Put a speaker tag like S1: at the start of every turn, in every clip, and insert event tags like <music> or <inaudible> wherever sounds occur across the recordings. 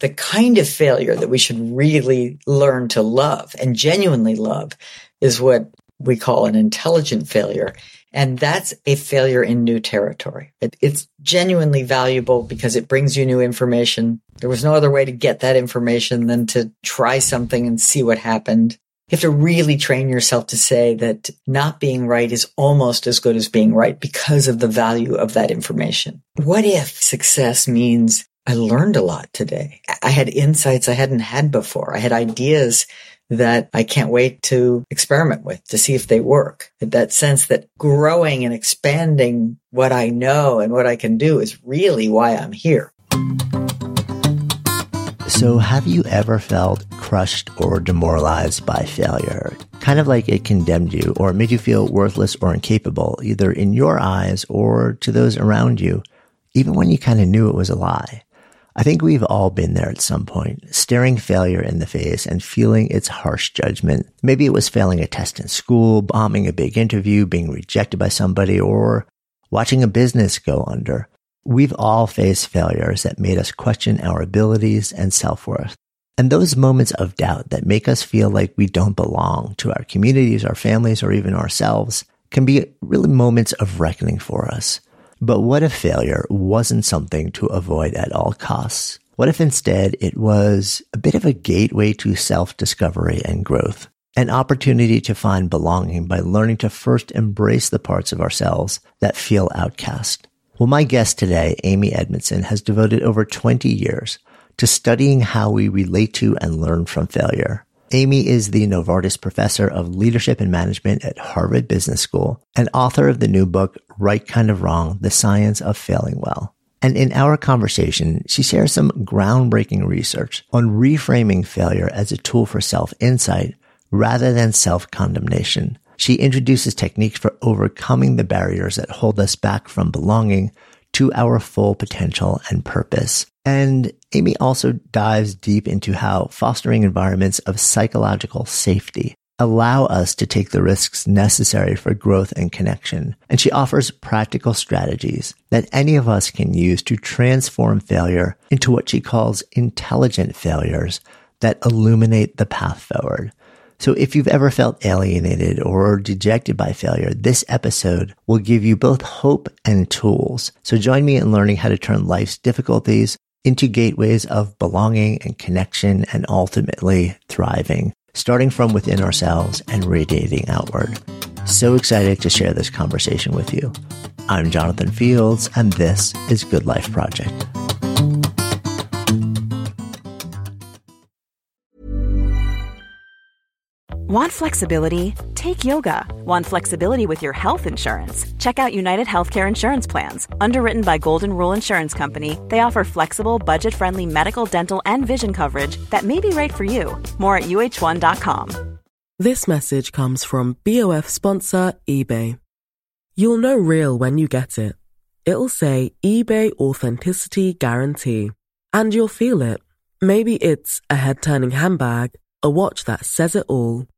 S1: the kind of failure that we should really learn to love and genuinely love is what we call an intelligent failure. And that's a failure in new territory. It, it's genuinely valuable because it brings you new information. There was no other way to get that information than to try something and see what happened. You have to really train yourself to say that not being right is almost as good as being right because of the value of that information. What if success means I learned a lot today? I had insights I hadn't had before. I had ideas that I can't wait to experiment with to see if they work. That sense that growing and expanding what I know and what I can do is really why I'm here.
S2: So, have you ever felt crushed or demoralized by failure? Kind of like it condemned you or made you feel worthless or incapable, either in your eyes or to those around you, even when you kind of knew it was a lie. I think we've all been there at some point, staring failure in the face and feeling its harsh judgment. Maybe it was failing a test in school, bombing a big interview, being rejected by somebody, or watching a business go under. We've all faced failures that made us question our abilities and self-worth. And those moments of doubt that make us feel like we don't belong to our communities, our families, or even ourselves can be really moments of reckoning for us. But what if failure wasn't something to avoid at all costs? What if instead it was a bit of a gateway to self-discovery and growth? An opportunity to find belonging by learning to first embrace the parts of ourselves that feel outcast. Well, my guest today, Amy Edmondson, has devoted over 20 years to studying how we relate to and learn from failure. Amy is the Novartis Professor of Leadership and Management at Harvard Business School and author of the new book, Right Kind of Wrong, The Science of Failing Well. And in our conversation, she shares some groundbreaking research on reframing failure as a tool for self-insight rather than self-condemnation. She introduces techniques for overcoming the barriers that hold us back from belonging to our full potential and purpose. And Amy also dives deep into how fostering environments of psychological safety allow us to take the risks necessary for growth and connection. And she offers practical strategies that any of us can use to transform failure into what she calls intelligent failures that illuminate the path forward. So if you've ever felt alienated or dejected by failure, this episode will give you both hope and tools. So join me in learning how to turn life's difficulties into gateways of belonging and connection and ultimately thriving, starting from within ourselves and radiating outward. So excited to share this conversation with you. I'm Jonathan Fields, and this is Good Life Project.
S3: Want flexibility? Take yoga. Want flexibility with your health insurance? Check out United Healthcare Insurance Plans. Underwritten by Golden Rule Insurance Company, they offer flexible, budget friendly medical, dental, and vision coverage that may be right for you. More at uh1.com.
S4: This message comes from BOF sponsor eBay. You'll know real when you get it. It'll say eBay Authenticity Guarantee. And you'll feel it. Maybe it's a head turning handbag, a watch that says it all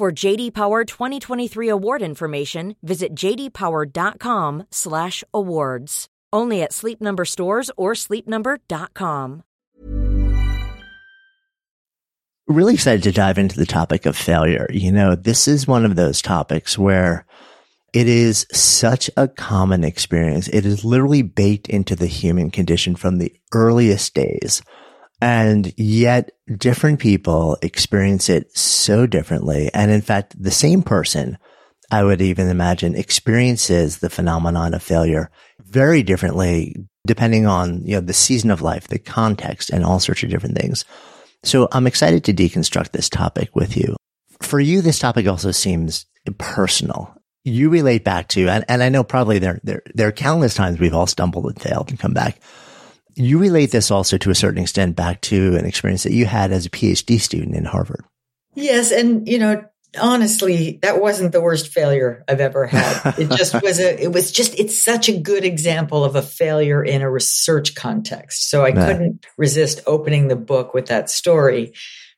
S5: For JD Power 2023 award information, visit jdpower.com/awards. Only at Sleep Number stores or sleepnumber.com.
S2: Really excited to dive into the topic of failure. You know, this is one of those topics where it is such a common experience. It is literally baked into the human condition from the earliest days And yet different people experience it so differently. And in fact, the same person, I would even imagine experiences the phenomenon of failure very differently depending on, you know, the season of life, the context and all sorts of different things. So I'm excited to deconstruct this topic with you. For you, this topic also seems personal. You relate back to, and, and I know probably there, there, there are countless times we've all stumbled and failed and come back. You relate this also to a certain extent back to an experience that you had as a PhD student in Harvard.
S1: Yes. And, you know, honestly, that wasn't the worst failure I've ever had. <laughs> It just was a, it was just, it's such a good example of a failure in a research context. So I couldn't resist opening the book with that story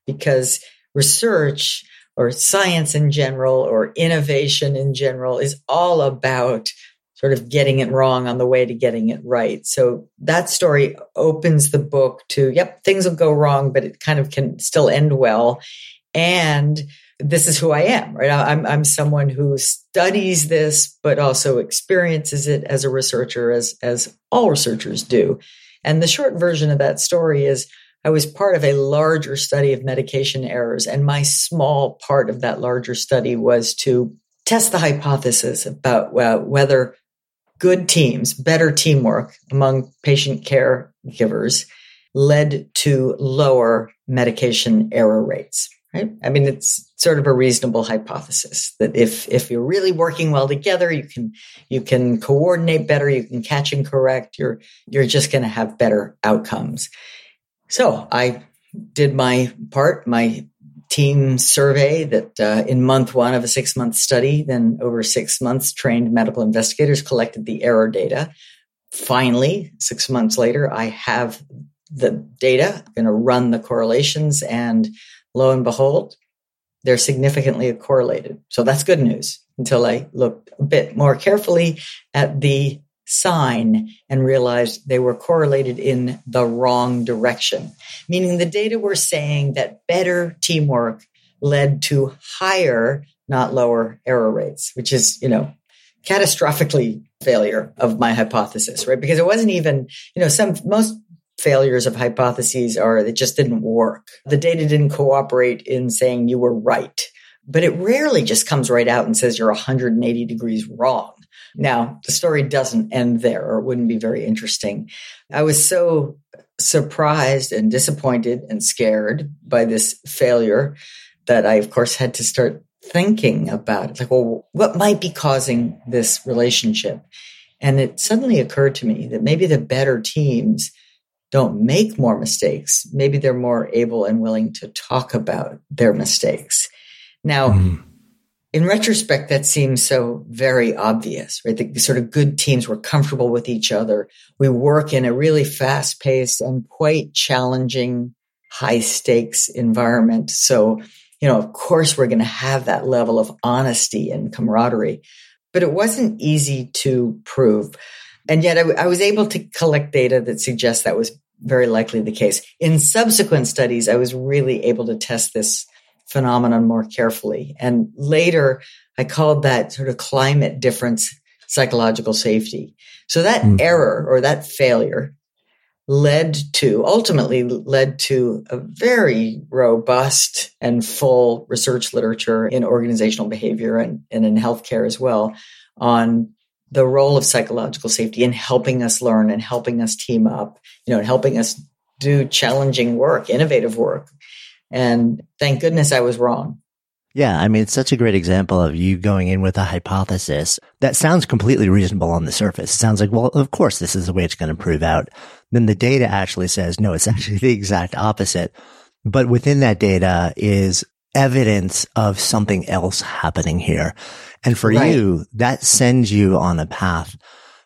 S1: because research or science in general or innovation in general is all about sort of getting it wrong on the way to getting it right. So that story opens the book to, yep, things will go wrong, but it kind of can still end well. And this is who I am, right? I'm, I'm someone who studies this, but also experiences it as a researcher, as, as all researchers do. And the short version of that story is I was part of a larger study of medication errors. And my small part of that larger study was to test the hypothesis about uh, whether good teams, better teamwork among patient caregivers led to lower medication error rates right? I mean, it's sort of a reasonable hypothesis that if if you're really working well together, you can you can coordinate better, you can catch and correct. You're you're just going to have better outcomes. So I did my part, my team survey that uh, in month one of a six month study, then over six months, trained medical investigators collected the error data. Finally, six months later, I have the data, I'm going to run the correlations and lo and behold, they're significantly correlated. So that's good news until I look a bit more carefully at the sign and realized they were correlated in the wrong direction, meaning the data were saying that better teamwork led to higher, not lower error rates, which is, you know, catastrophically failure of my hypothesis, right? Because it wasn't even, you know, some, most failures of hypotheses are it just didn't work. The data didn't cooperate in saying you were right, but it rarely just comes right out and says you're 180 degrees wrong. Now, the story doesn't end there or it wouldn't be very interesting. I was so surprised and disappointed and scared by this failure that I, of course, had to start thinking about it. Like, well, what might be causing this relationship? And it suddenly occurred to me that maybe the better teams don't make more mistakes. Maybe they're more able and willing to talk about their mistakes. Now, mm. In retrospect, that seems so very obvious, right? The sort of good teams were comfortable with each other. We work in a really fast paced and quite challenging, high stakes environment. So, you know, of course, we're going to have that level of honesty and camaraderie, but it wasn't easy to prove. And yet I, I was able to collect data that suggests that was very likely the case. In subsequent studies, I was really able to test this phenomenon more carefully. And later, I called that sort of climate difference psychological safety. So that mm. error or that failure led to, ultimately led to a very robust and full research literature in organizational behavior and, and in healthcare as well on the role of psychological safety in helping us learn and helping us team up, you know, and helping us do challenging work, innovative work. And thank goodness I was wrong.
S2: Yeah, I mean, it's such a great example of you going in with a hypothesis that sounds completely reasonable on the surface. It sounds like, well, of course, this is the way it's going to prove out. Then the data actually says, no, it's <laughs> actually the exact opposite. But within that data is evidence of something else happening here. And for right. you, that sends you on a path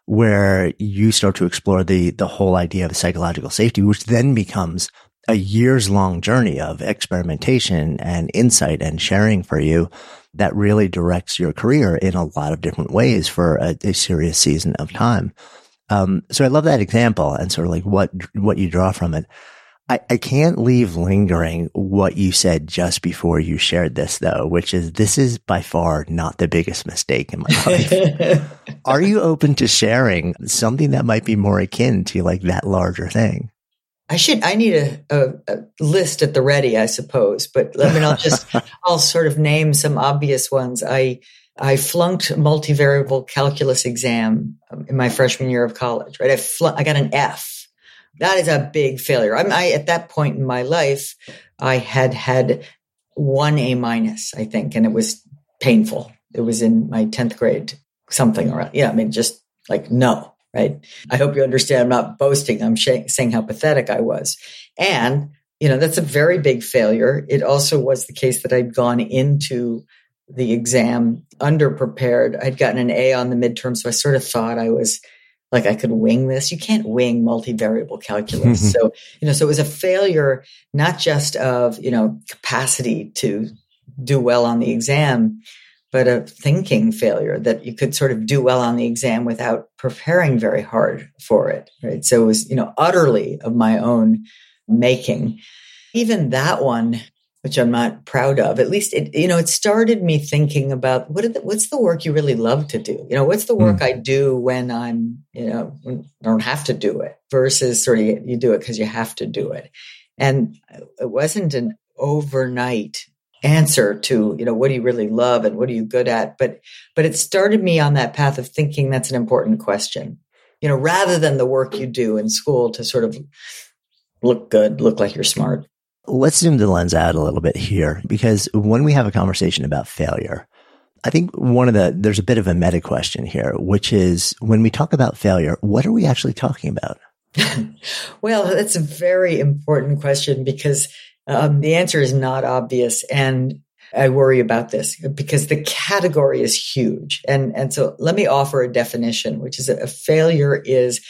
S2: where you start to explore the, the whole idea of psychological safety, which then becomes a years long journey of experimentation and insight and sharing for you that really directs your career in a lot of different ways for a, a serious season of time. Um, so I love that example and sort of like what, what you draw from it. I, I can't leave lingering what you said just before you shared this though, which is this is by far not the biggest mistake in my <laughs> life. Are you open to sharing something that might be more akin to like that larger thing?
S1: I should, I need a, a, a, list at the ready, I suppose, but I mean, I'll just, <laughs> I'll sort of name some obvious ones. I, I flunked multivariable calculus exam um, in my freshman year of college, right? I flunk, I got an F. That is a big failure. I'm, I, at that point in my life, I had had one A minus, I think, and it was painful. It was in my 10th grade, something around. Yeah. I mean, just like, no, right? I hope you understand. I'm not boasting. I'm sh- saying how pathetic I was. And, you know, that's a very big failure. It also was the case that I'd gone into the exam underprepared. I'd gotten an A on the midterm. So I sort of thought I was like I could wing this. You can't wing multivariable calculus. Mm-hmm. so, you know, so it was a failure, not just of, you know, capacity to do well on the exam, but a thinking failure that you could sort of do well on the exam without preparing very hard for it. Right. So it was, you know, utterly of my own making. Even that one, which I'm not proud of, at least it, you know, it started me thinking about what the, what's the work you really love to do? You know, what's the work mm. I do when I'm, you know, I don't have to do it versus sort of you do it because you have to do it. And it wasn't an overnight answer to you know what do you really love and what are you good at but but it started me on that path of thinking that's an important question you know rather than the work you do in school to sort of look good look like you're smart
S2: let's zoom the lens out a little bit here because when we have a conversation about failure I think one of the, there's a bit of a meta question here, which is when we talk about failure, what are we actually talking about? <laughs>
S1: well, that's a very important question because um, the answer is not obvious. And I worry about this because the category is huge. And, and so let me offer a definition, which is a failure is,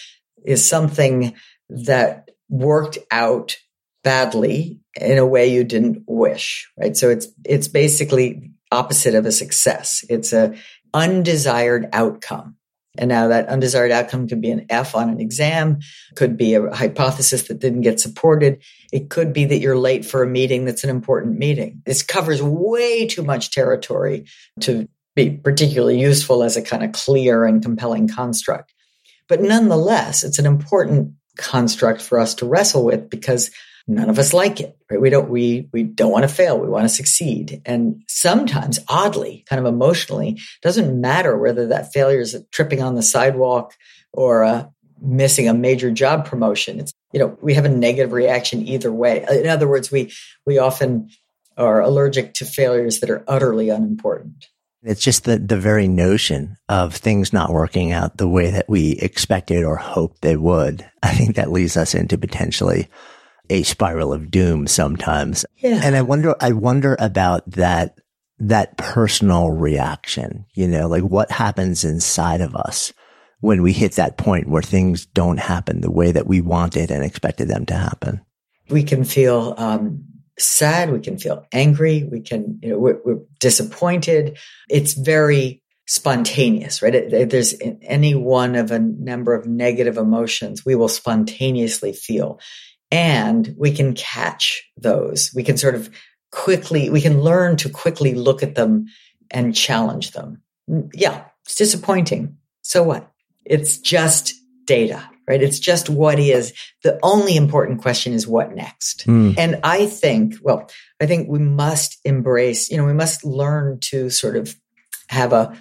S1: is something that worked out badly in a way you didn't wish, right? So it's, it's basically opposite of a success. It's a undesired outcome. And now that undesired outcome could be an F on an exam, could be a hypothesis that didn't get supported. It could be that you're late for a meeting that's an important meeting. This covers way too much territory to be particularly useful as a kind of clear and compelling construct. But nonetheless, it's an important construct for us to wrestle with because none of us like it right? We don't we we don't want to fail we want to succeed. And sometimes oddly kind of emotionally doesn't matter whether that failure is tripping on the sidewalk or uh, missing a major job promotion. It's you know we have a negative reaction either way. In other words we we often are allergic to failures that are utterly unimportant.
S2: It's just the, the very notion of things not working out the way that we expected or hoped they would. I think that leads us into potentially a spiral of doom sometimes.
S1: Yeah.
S2: And I wonder, I wonder about that, that personal reaction, you know, like what happens inside of us when we hit that point where things don't happen the way that we wanted and expected them to happen.
S1: We can feel, um, sad. We can feel angry. We can, you know, we're, we're disappointed. It's very spontaneous, right? If there's any one of a number of negative emotions, we will spontaneously feel and we can catch those. We can sort of quickly, we can learn to quickly look at them and challenge them. Yeah, it's disappointing. So what? It's just data, right? It's just what is. The only important question is what next. Mm. And I think, well, I think we must embrace, you know, we must learn to sort of have a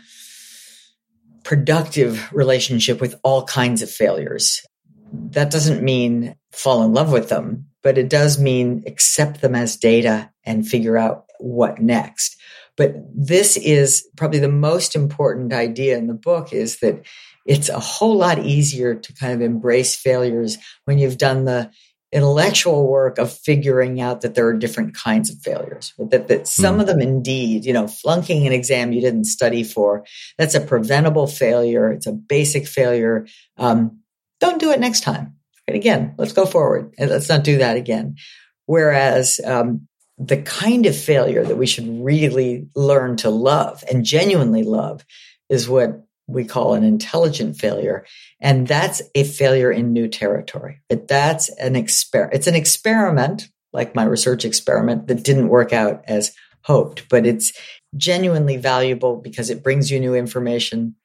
S1: productive relationship with all kinds of failures that doesn't mean fall in love with them, but it does mean accept them as data and figure out what next. But this is probably the most important idea in the book is that it's a whole lot easier to kind of embrace failures when you've done the intellectual work of figuring out that there are different kinds of failures that, that some mm. of them indeed you know flunking an exam you didn't study for that's a preventable failure it's a basic failure um, don't do it next time. And again, let's go forward and let's not do that again. Whereas um, the kind of failure that we should really learn to love and genuinely love is what we call an intelligent failure. And that's a failure in new territory. That's an exper- it's an experiment, like my research experiment that didn't work out as hoped, but it's genuinely valuable because it brings you new information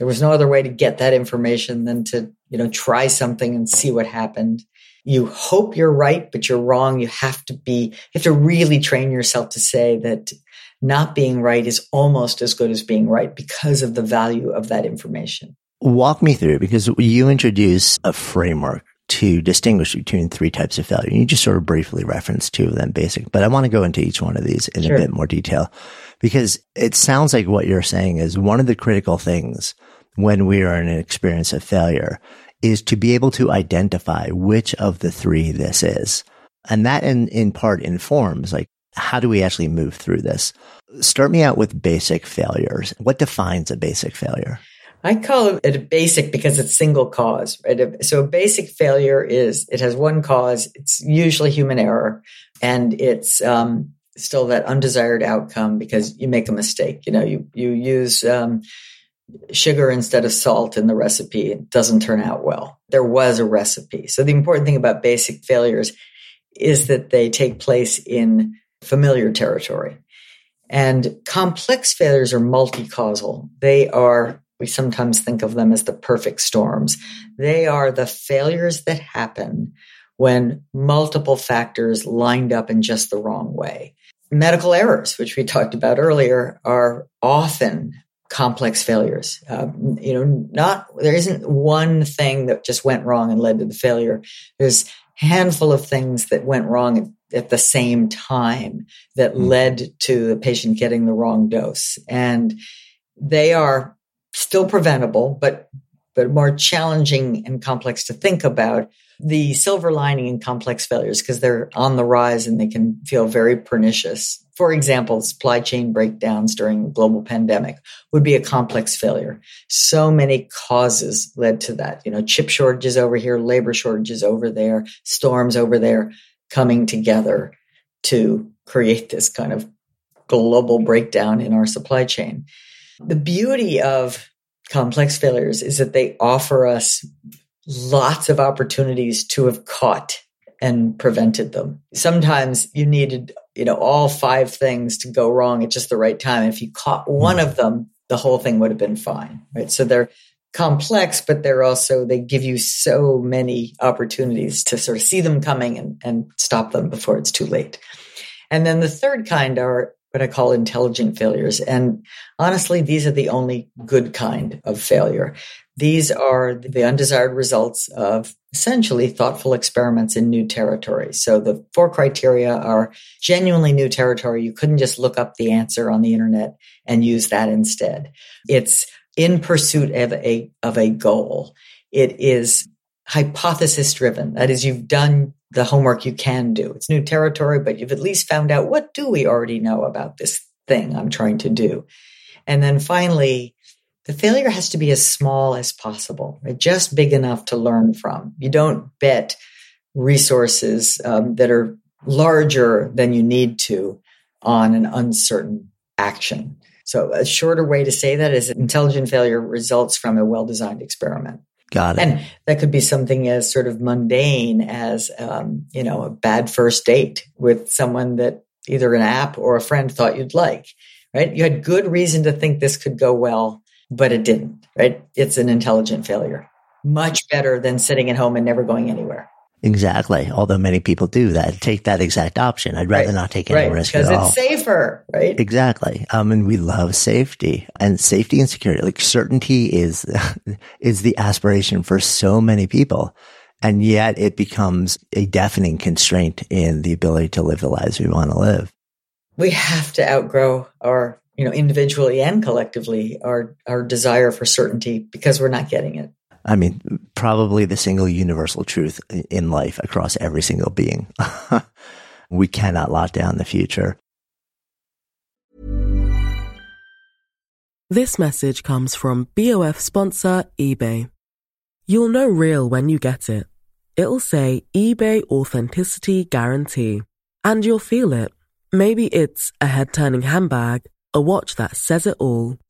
S1: there was no other way to get that information than to, you know, try something and see what happened. you hope you're right, but you're wrong. You have to be, you have to really train yourself to say that not being right is almost as good as being right because of the value of that information.
S2: Walk me through because you introduce a framework to distinguish between three types of failure. You just sort of briefly referenced two of them basic, but I want to go into each one of these in sure. a bit more detail because it sounds like what you're saying is one of the critical things when we are in an experience of failure is to be able to identify which of the three this is. And that in, in part informs like, how do we actually move through this? Start me out with basic failures. What defines a basic failure?
S1: I call it a basic because it's single cause, right? So a basic failure is it has one cause. It's usually human error, and it's um, still that undesired outcome because you make a mistake. You know, you you use um, sugar instead of salt in the recipe. It doesn't turn out well. There was a recipe. So the important thing about basic failures is that they take place in familiar territory. And complex failures are multi-causal. They are, we sometimes think of them as the perfect storms. They are the failures that happen when multiple factors lined up in just the wrong way. Medical errors, which we talked about earlier, are often complex failures. Um, you know, not there isn't one thing that just went wrong and led to the failure. There's a handful of things that went wrong at, the same time that mm. led to the patient getting the wrong dose, and they are still preventable, but but more challenging and complex to think about the silver lining in complex failures because they're on the rise and they can feel very pernicious. For example, supply chain breakdowns during global pandemic would be a complex failure. So many causes led to that. You know, chip shortages over here, labor shortages over there, storms over there coming together to create this kind of global breakdown in our supply chain. The beauty of complex failures is that they offer us lots of opportunities to have caught and prevented them. Sometimes you needed, you know, all five things to go wrong at just the right time. If you caught one hmm. of them, the whole thing would have been fine, right? So they're complex, but they're also, they give you so many opportunities to sort of see them coming and, and stop them before it's too late. And then the third kind are what I call intelligent failures. And honestly, these are the only good kind of failure. These are the undesired results of essentially thoughtful experiments in new territory. So the four criteria are genuinely new territory. You couldn't just look up the answer on the internet and use that instead. It's in pursuit of a, of a goal. It is hypothesis driven. That is, you've done the homework you can do. It's new territory, but you've at least found out what do we already know about this thing I'm trying to do. And then finally, the failure has to be as small as possible, right? just big enough to learn from. You don't bet resources um, that are larger than you need to on an uncertain action. So a shorter way to say that is intelligent failure results from a well-designed experiment.
S2: Got it.
S1: And that could be something as sort of mundane as, um, you know, a bad first date with someone that either an app or a friend thought you'd like, right? You had good reason to think this could go well, but it didn't, right? It's an intelligent failure. Much better than sitting at home and never going anywhere.
S2: Exactly. Although many people do that, take that exact option. I'd rather right. not take any
S1: right.
S2: risk at
S1: all. Because it's safer, right?
S2: Exactly. Um, and we love safety and safety and security. Like certainty is, <laughs> is the aspiration for so many people. And yet it becomes a deafening constraint in the ability to live the lives we want to live.
S1: We have to outgrow our, you know, individually and collectively our, our desire for certainty because we're not getting it.
S2: I mean, probably the single universal truth in life across every single being. <laughs> we cannot lock down the future.
S4: This message comes from BOF sponsor eBay. You'll know real when you get it. It'll say eBay Authenticity Guarantee. And you'll feel it. Maybe it's a head turning handbag, a watch that says it all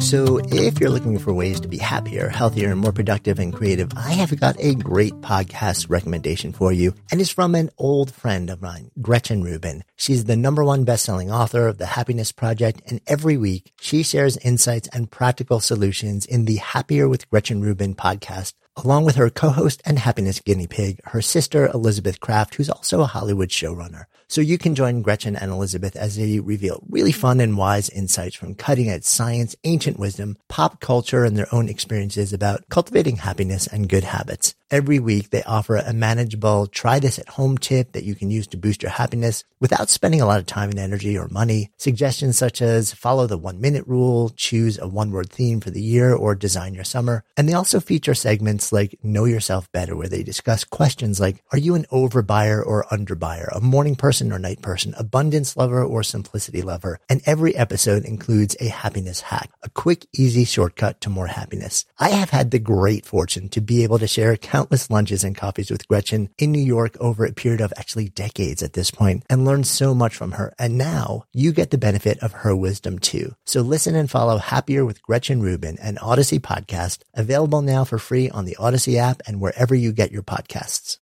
S2: So, if you're looking for ways to be happier, healthier, and more productive and creative, I have got a great podcast recommendation for you, and it's from an old friend of mine, Gretchen Rubin. She's the number one best-selling author of The Happiness Project, and every week she shares insights and practical solutions in the Happier with Gretchen Rubin podcast along with her co-host and happiness guinea pig, her sister Elizabeth Craft, who's also a Hollywood showrunner. So you can join Gretchen and Elizabeth as they reveal really fun and wise insights from cutting edge science, ancient wisdom, pop culture, and their own experiences about cultivating happiness and good habits. Every week, they offer a manageable try this at home tip that you can use to boost your happiness without spending a lot of time and energy or money. Suggestions such as follow the one minute rule, choose a one word theme for the year, or design your summer. And they also feature segments like Know Yourself Better, where they discuss questions like, are you an overbuyer or underbuyer, a morning person or night person, abundance lover or simplicity lover? And every episode includes a happiness hack, a quick, easy shortcut to more happiness. I have had the great fortune to be able to share countless lunches and coffees with Gretchen in New York over a period of actually decades at this point and learned so much from her. And now you get the benefit of her wisdom too. So listen and follow Happier with Gretchen Rubin, an Odyssey podcast available now for free on the Odyssey app and wherever you get your podcasts.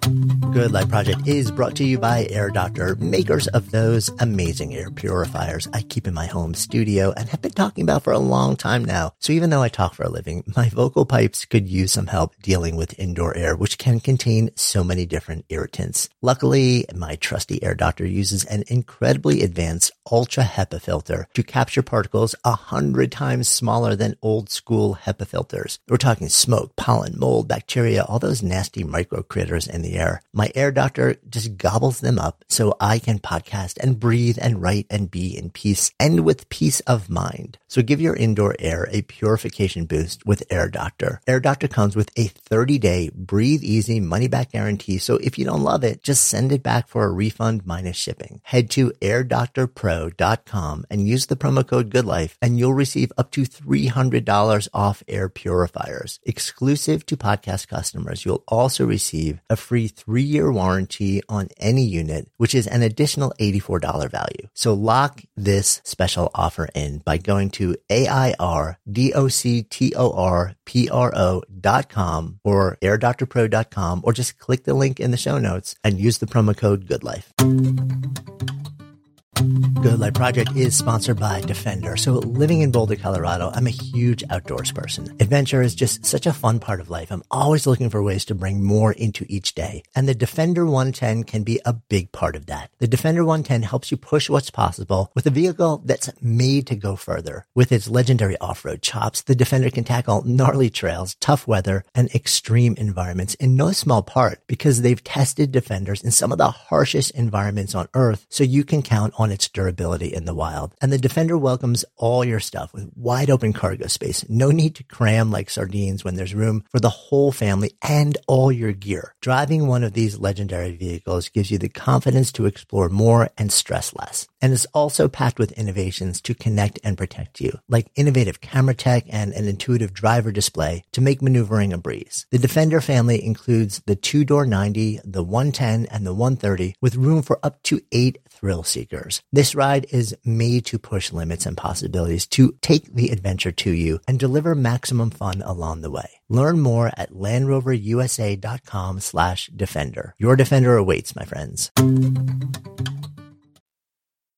S2: Good Life Project is brought to you by Air Doctor, makers of those amazing air purifiers I keep in my home studio and have been talking about for a long time now. So even though I talk for a living, <laughs> my vocal pipes could use some help dealing with indoor air, which can contain so many different irritants. Luckily, my trusty Air Doctor uses an incredibly advanced ultra HEPA filter to capture particles a hundred times smaller than old school HEPA filters. We're talking smoke, pollen, mold, bacteria, all those nasty micro critters in the air. My air doctor just gobbles them up so I can podcast and breathe and write and be in peace and with peace of mind. So give your indoor air a purification boost with Air Doctor. Air Doctor comes with a 30 day breathe easy money back guarantee. So if you don't love it, just send it back for a refund minus shipping. Head to airdoctorpro.com and use the promo code GoodLife and you'll receive up to $300 off air purifiers. Exclusive to podcast customers, you'll also receive a free three year warranty on any unit, which is an additional $84 value. So lock this special offer in by going to A-I-R-D-O-C-T-O-R-P-R-O.com or airdoctorpro.com or just click the link in the show notes and use the promo code GoodLife. Good Life Project is sponsored by Defender. So living in Boulder, Colorado, I'm a huge outdoors person. Adventure is just such a fun part of life. I'm always looking for ways to bring more into each day. And the Defender 110 can be a big part of that. The Defender 110 helps you push what's possible with a vehicle that's made to go further. With its legendary off-road chops, the Defender can tackle gnarly trails, tough weather, and extreme environments in no small part because they've tested Defenders in some of the harshest environments on earth so you can count on its durability in the wild. And the Defender welcomes all your stuff with wide open cargo space. No need to cram like sardines when there's room for the whole family and all your gear. Driving one of these legendary vehicles gives you the confidence to explore more and stress less. And it's also packed with innovations to connect and protect you, like innovative camera tech and an intuitive driver display to make maneuvering a breeze. The Defender family includes the two door 90, the 110, and the 130 with room for up to eight thrill seekers. This ride is made to push limits and possibilities to take the adventure to you and deliver maximum fun along the way. Learn more at LandRoverUSA.com slash defender. Your defender awaits, my friends.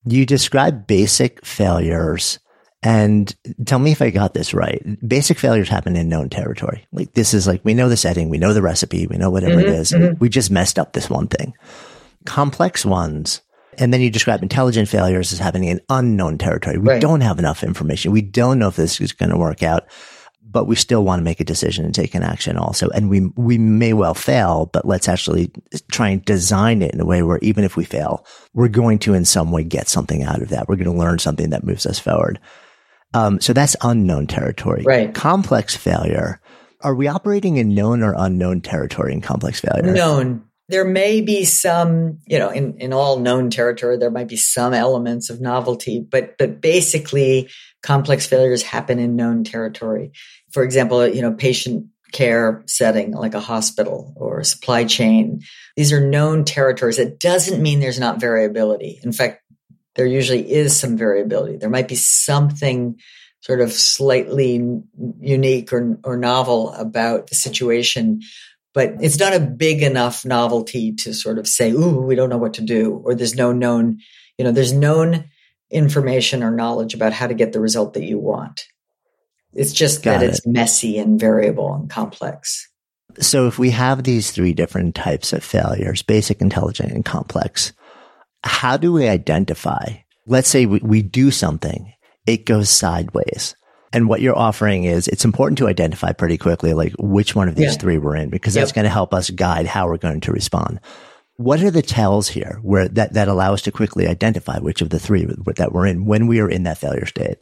S2: You describe basic failures and tell me if I got this right. Basic failures happen in known territory. Like this is like, we know the setting, we know the recipe, we know whatever mm-hmm, it is. Mm-hmm. We just messed up this one thing. Complex ones and then you describe intelligent failures as happening in unknown territory. We right. don't have enough information. We don't know if this is going to work out, but we still want to make a decision and take an action also. And we, we may well fail, but let's actually try and design it in a way where even if we fail, we're going to in some way get something out of that. We're going to learn something that moves us forward. Um, so that's unknown territory.
S1: Right.
S2: Complex failure. Are we operating in known or unknown territory in complex failure?
S1: Known there may be some, you know, in, in all known territory, there might be some elements of novelty, but, but basically complex failures happen in known territory. For example, you know, patient care setting like a hospital or supply chain. These are known territories. It doesn't mean there's not variability. In fact, there usually is some variability. There might be something sort of slightly unique or, or novel about the situation, but it's not a big enough novelty to sort of say, ooh, we don't know what to do, or there's no known, you know, there's known information or knowledge about how to get the result that you want. It's just Got that it's messy and variable and complex.
S2: So if we have these three different types of failures, basic, intelligent, and complex, how do we identify? Let's say we, we do something, it goes sideways. And what you're offering is it's important to identify pretty quickly, like which one of these yeah. three we're in, because that's going to help us guide how we're going to respond. What are the tells here where that, that allow us to quickly identify which of the three that we're in when we are in that failure state?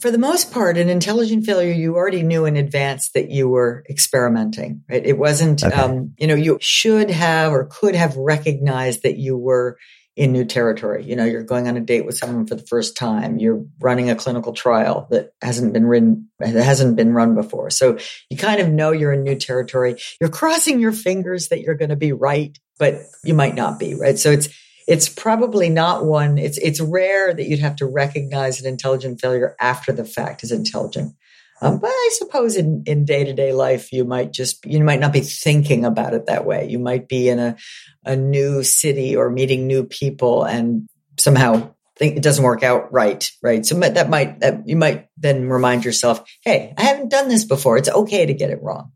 S1: For the most part, an intelligent failure, you already knew in advance that you were experimenting, right? It wasn't, okay. um, you know, you should have or could have recognized that you were in new territory. You know, you're going on a date with someone for the first time. You're running a clinical trial that hasn't been written, that hasn't been run before. So you kind of know you're in new territory. You're crossing your fingers that you're going to be right, but you might not be, right? So it's, it's probably not one, it's, it's rare that you'd have to recognize an intelligent failure after the fact as intelligent. Um, but I suppose in, in day-to-day life, you might just, you might not be thinking about it that way. You might be in a, a new city or meeting new people and somehow think it doesn't work out right, right? So that might, that you might then remind yourself, Hey, I haven't done this before. It's okay to get it wrong.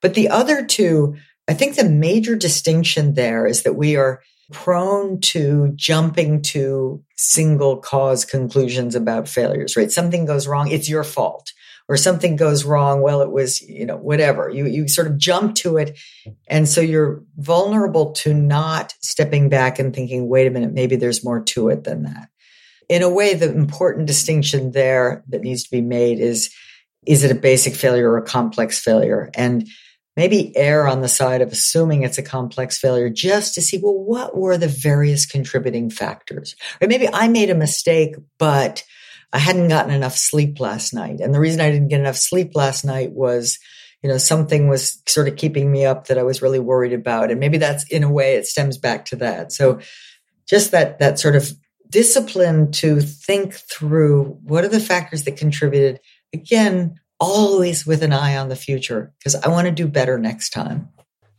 S1: But the other two, I think the major distinction there is that we are prone to jumping to single cause conclusions about failures, right? Something goes wrong. It's your fault or something goes wrong. Well, it was, you know, whatever. You, you sort of jump to it. And so you're vulnerable to not stepping back and thinking, wait a minute, maybe there's more to it than that. In a way, the important distinction there that needs to be made is, is it a basic failure or a complex failure? And maybe err on the side of assuming it's a complex failure just to see, well, what were the various contributing factors? Or maybe I made a mistake, but I hadn't gotten enough sleep last night. And the reason I didn't get enough sleep last night was, you know, something was sort of keeping me up that I was really worried about. And maybe that's in a way it stems back to that. So just that, that sort of discipline to think through what are the factors that contributed again, always with an eye on the future because I want to do better next time.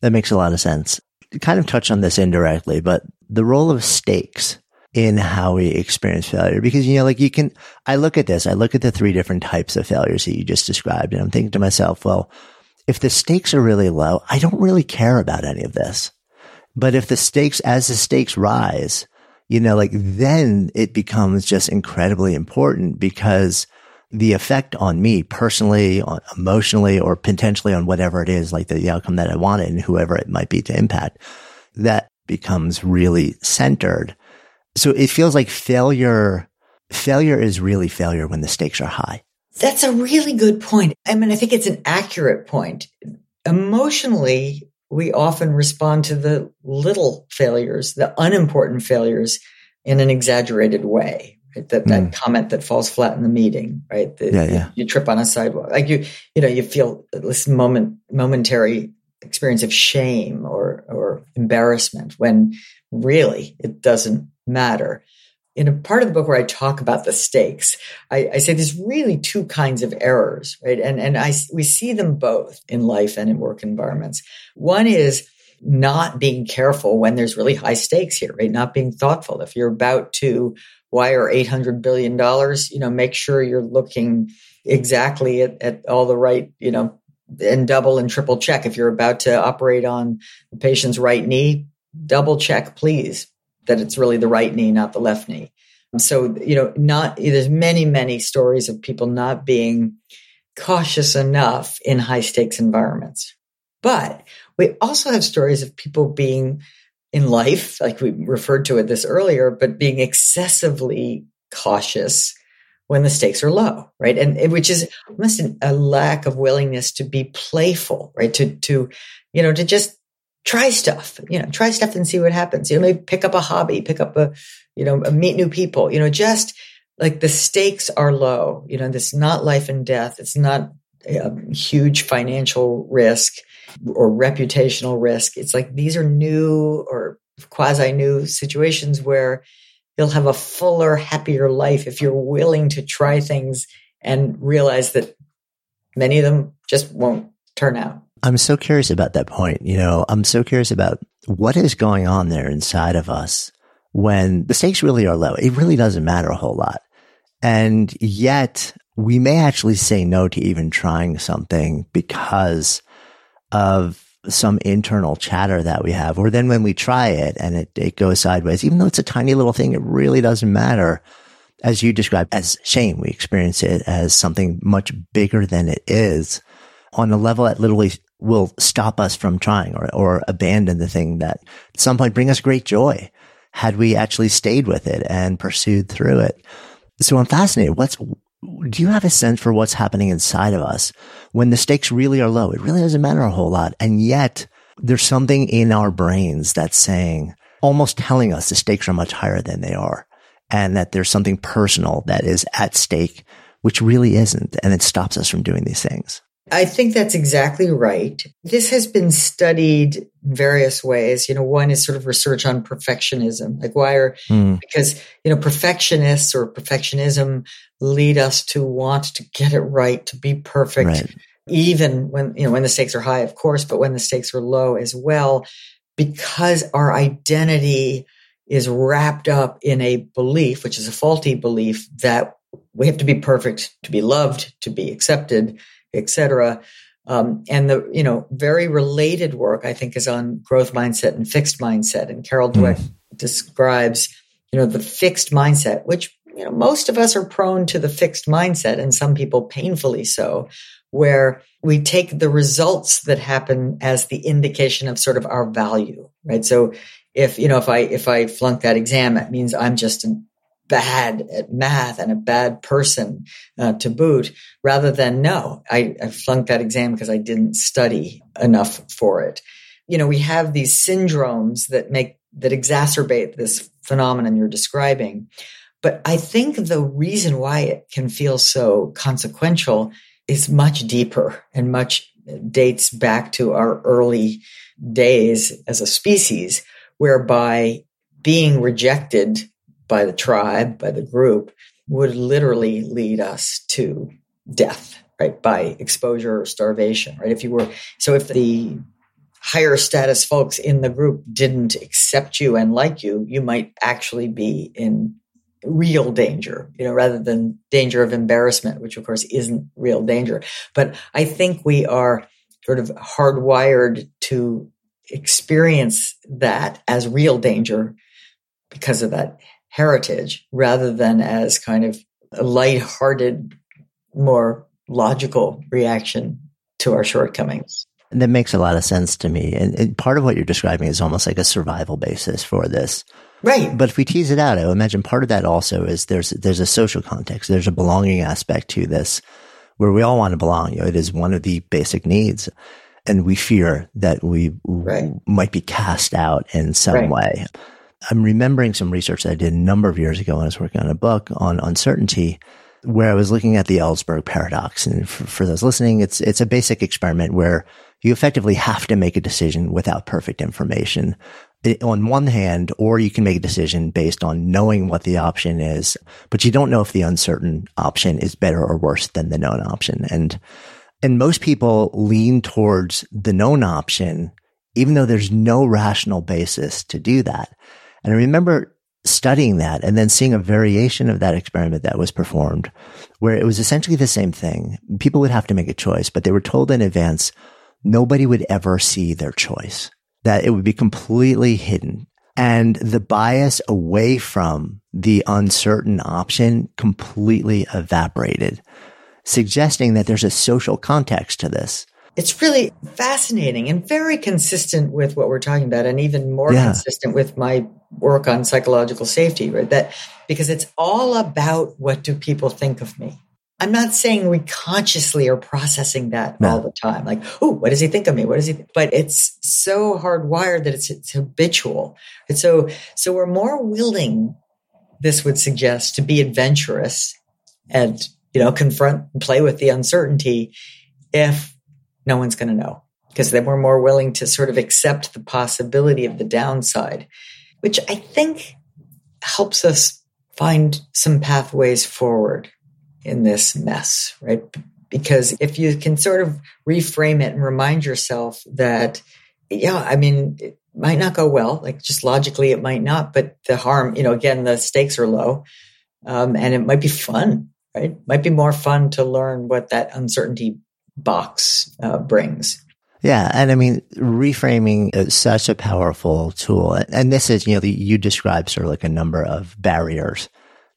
S2: That makes a lot of sense. Kind of touch on this indirectly, but the role of stakes in how we experience failure. Because, you know, like you can, I look at this, I look at the three different types of failures that you just described, and I'm thinking to myself, well, if the stakes are really low, I don't really care about any of this. But if the stakes, as the stakes rise, you know, like then it becomes just incredibly important because the effect on me personally, on emotionally, or potentially on whatever it is, like the outcome that I wanted and whoever it might be to impact, that becomes really centered so it feels like failure, failure is really failure when the stakes are high.
S1: That's a really good point. I mean, I think it's an accurate point. Emotionally, we often respond to the little failures, the unimportant failures in an exaggerated way. Right? That, mm. that comment that falls flat in the meeting, right? The,
S2: yeah, yeah.
S1: You trip on a sidewalk. Like you, you know, you feel this moment, momentary experience of shame or, or embarrassment when really it doesn't matter. In a part of the book where I talk about the stakes, I, I say there's really two kinds of errors, right? And, and I, we see them both in life and in work environments. One is not being careful when there's really high stakes here, right? Not being thoughtful. If you're about to wire $800 billion, you know, make sure you're looking exactly at, at all the right, you know, and double and triple check. If you're about to operate on the patient's right knee, double check, please, that it's really the right knee, not the left knee. So, you know, not, there's many, many stories of people not being cautious enough in high stakes environments. But we also have stories of people being in life, like we referred to it this earlier, but being excessively cautious when the stakes are low, right? And which is almost a lack of willingness to be playful, right? To, to, you know, to just try stuff, you know, try stuff and see what happens. You know, maybe pick up a hobby, pick up a, you know, meet new people, you know, just like the stakes are low. You know, this not life and death. It's not a huge financial risk or reputational risk. It's like these are new or quasi new situations where you'll have a fuller, happier life if you're willing to try things and realize that many of them just won't turn out.
S2: I'm so curious about that point. You know, I'm so curious about what is going on there inside of us when the stakes really are low. It really doesn't matter a whole lot. And yet we may actually say no to even trying something because of some internal chatter that we have. Or then when we try it and it, it goes sideways, even though it's a tiny little thing, it really doesn't matter. As you described as shame, we experience it as something much bigger than it is on a level that literally will stop us from trying or, or abandon the thing that at some point bring us great joy had we actually stayed with it and pursued through it. So I'm fascinated. What's, do you have a sense for what's happening inside of us when the stakes really are low? It really doesn't matter a whole lot. And yet there's something in our brains that's saying, almost telling us the stakes are much higher than they are and that there's something personal that is at stake, which really isn't. And it stops us from doing these things.
S1: I think that's exactly right. This has been studied various ways. You know, one is sort of research on perfectionism. Like why are, mm. because, you know, perfectionists or perfectionism lead us to want to get it right, to be perfect, right. even when, you know, when the stakes are high, of course, but when the stakes are low as well, because our identity is wrapped up in a belief, which is a faulty belief that we have to be perfect to be loved, to be accepted etc. Um, and the you know very related work I think is on growth mindset and fixed mindset. And Carol hmm. Dweck mm. describes you know the fixed mindset, which you know most of us are prone to the fixed mindset, and some people painfully so, where we take the results that happen as the indication of sort of our value, right? So if you know if I if I flunk that exam, it means I'm just an bad at math and a bad person uh, to boot rather than no I, I flunked that exam because i didn't study enough for it you know we have these syndromes that make that exacerbate this phenomenon you're describing but i think the reason why it can feel so consequential is much deeper and much dates back to our early days as a species whereby being rejected by the tribe, by the group, would literally lead us to death, right? By exposure or starvation, right? If you were, so if the higher status folks in the group didn't accept you and like you, you might actually be in real danger, you know, rather than danger of embarrassment, which of course isn't real danger. But I think we are sort of hardwired to experience that as real danger because of that heritage rather than as kind of a light-hearted, more logical reaction to our shortcomings.
S2: And that makes a lot of sense to me. And, and, part of what you're describing is almost like a survival basis for this.
S1: Right.
S2: But if we tease it out, I imagine part of that also is there's there's a social context, there's a belonging aspect to this where we all want to belong. You know, it is one of the basic needs. And we fear that we right. might be cast out in some right. way. I'm remembering some research that I did a number of years ago when I was working on a book on uncertainty where I was looking at the Ellsberg paradox. And for, for, those listening, it's, it's a basic experiment where you effectively have to make a decision without perfect information on one hand, or you can make a decision based on knowing what the option is, but you don't know if the uncertain option is better or worse than the known option. And, and most people lean towards the known option, even though there's no rational basis to do that. And I remember studying that and then seeing a variation of that experiment that was performed where it was essentially the same thing. People would have to make a choice, but they were told in advance nobody would ever see their choice, that it would be completely hidden. And the bias away from the uncertain option completely evaporated, suggesting that there's a social context to this
S1: it's really fascinating and very consistent with what we're talking about and even more yeah. consistent with my work on psychological safety right that because it's all about what do people think of me I'm not saying we consciously are processing that no. all the time. Like, oh, what does he think of me? What does he? Think? But it's so hardwired that it's, it's habitual. And so, so we're more willing. This would suggest to be adventurous and you know confront and play with the uncertainty if no one's going to know because then we're more willing to sort of accept the possibility of the downside, which I think helps us find some pathways forward in this mess, right? Because if you can sort of reframe it and remind yourself that, yeah, I mean, it might not go well, like just logically it might not, but the harm, you know, again, the stakes are low. Um, and it might be fun, right? Might be more fun to learn what that uncertainty box uh, brings.
S2: Yeah. And I mean, reframing is such a powerful tool. And this is, you know, you described sort of like a number of barriers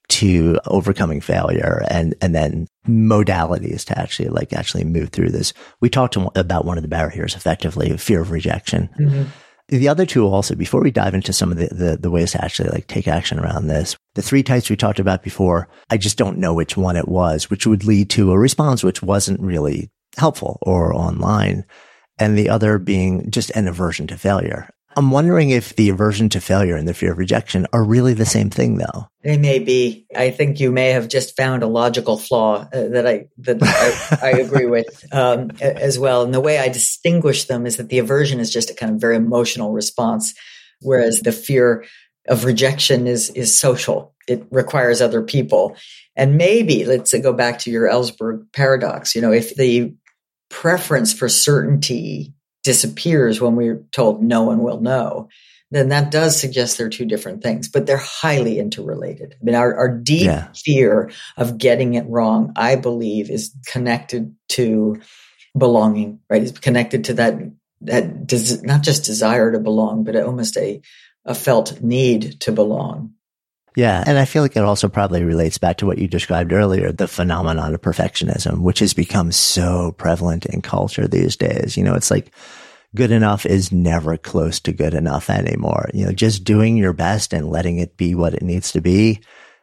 S2: to overcoming failure and, and then modalities to actually like actually move through this. We talked about one of the barriers effectively, fear of rejection. Mm-hmm. The other two also, before we dive into some of the, the, the, ways to actually like take action around this, the three types we talked about before, I just don't know which one it was, which would lead to a response which wasn't really helpful or online. And the other being just an aversion to failure. I'm wondering if the aversion to failure and the fear of rejection are really the same thing, though.
S1: They may be. I think you may have just found a logical flaw uh, that I that I, <laughs> I agree with um, as well. And the way I distinguish them is that the aversion is just a kind of very emotional response, whereas the fear of rejection is is social. It requires other people. And maybe let's go back to your Ellsberg paradox. You know, if the preference for certainty disappears when we're told no one will know, then that does suggest they're two different things, but they're highly interrelated. I mean, our, our deep yeah. fear of getting it wrong, I believe, is connected to belonging, right? It's connected to that, that des- not just desire to belong, but almost a, a felt need to belong.
S2: Yeah. And I feel like it also probably relates back to what you described earlier, the phenomenon of perfectionism, which has become so prevalent in culture these days. You know, it's like good enough is never close to good enough anymore. You know, just doing your best and letting it be what it needs to be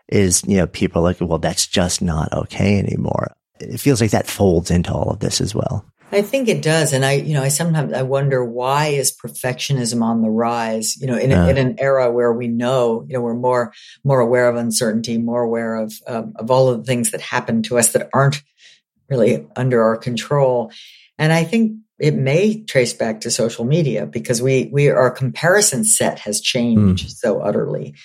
S2: is, you know, people like, well, that's just not okay anymore. It feels like that folds into all of this as well.
S1: I think it does. And I, you know, I sometimes I wonder why is perfectionism on the rise, you know, in, uh, in an era where we know, you know, we're more, more aware of uncertainty, more aware of, um, of all of the things that happen to us that aren't really under our control. And I think it may trace back to social media because we, we, our comparison set has changed mm. so utterly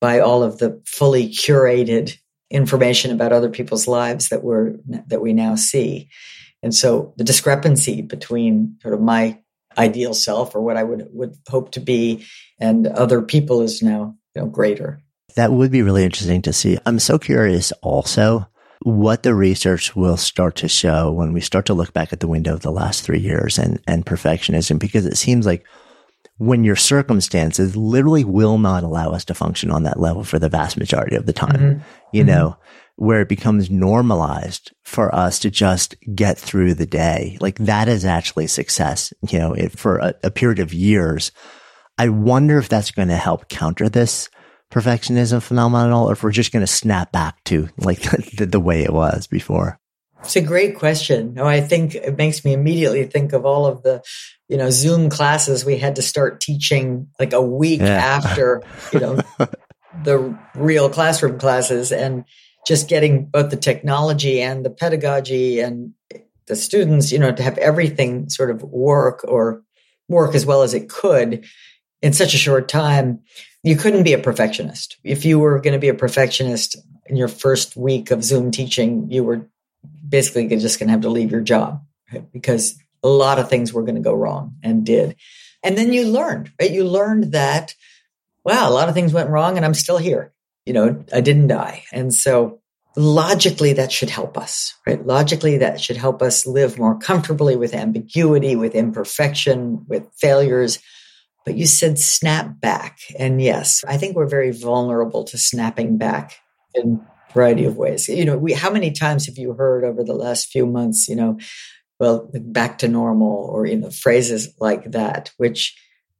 S1: by all of the fully curated information about other people's lives that we're, that we now see. And so the discrepancy between sort of my ideal self or what I would would hope to be and other people is now you know greater.
S2: That would be really interesting to see. I'm so curious also what the research will start to show when we start to look back at the window of the last three years and, and perfectionism, because it seems like when your circumstances literally will not allow us to function on that level for the vast majority of the time, mm-hmm. you mm-hmm. know, where it becomes normalized for us to just get through the day. Like that is actually success, you know, it, for a, a period of years. I wonder if that's going to help counter this perfectionism phenomenon or if we're just going to snap back to like <laughs> the, the, way it was before.
S1: It's a great question. No, I think it makes me immediately think of all of the, you know, Zoom classes we had to start teaching like a week yeah. after, you know, <laughs> the real classroom classes. And just getting both the technology and the pedagogy and the students, you know, to have everything sort of work or work as well as it could in such a short time, you couldn't be a perfectionist. If you were going to be a perfectionist in your first week of Zoom teaching, you were basically just going to have to leave your job right? because a lot of things were going to go wrong and did. And then you learned, right? You learned that, wow, a lot of things went wrong and I'm still here you know, I didn't die. And so logically that should help us, right? Logically that should help us live more comfortably with ambiguity, with imperfection, with failures. But you said snap back. And yes, I think we're very vulnerable to snapping back in a variety of ways. You know, we, how many times have you heard over the last few months, you know, well, back to normal or, you know, phrases like that, which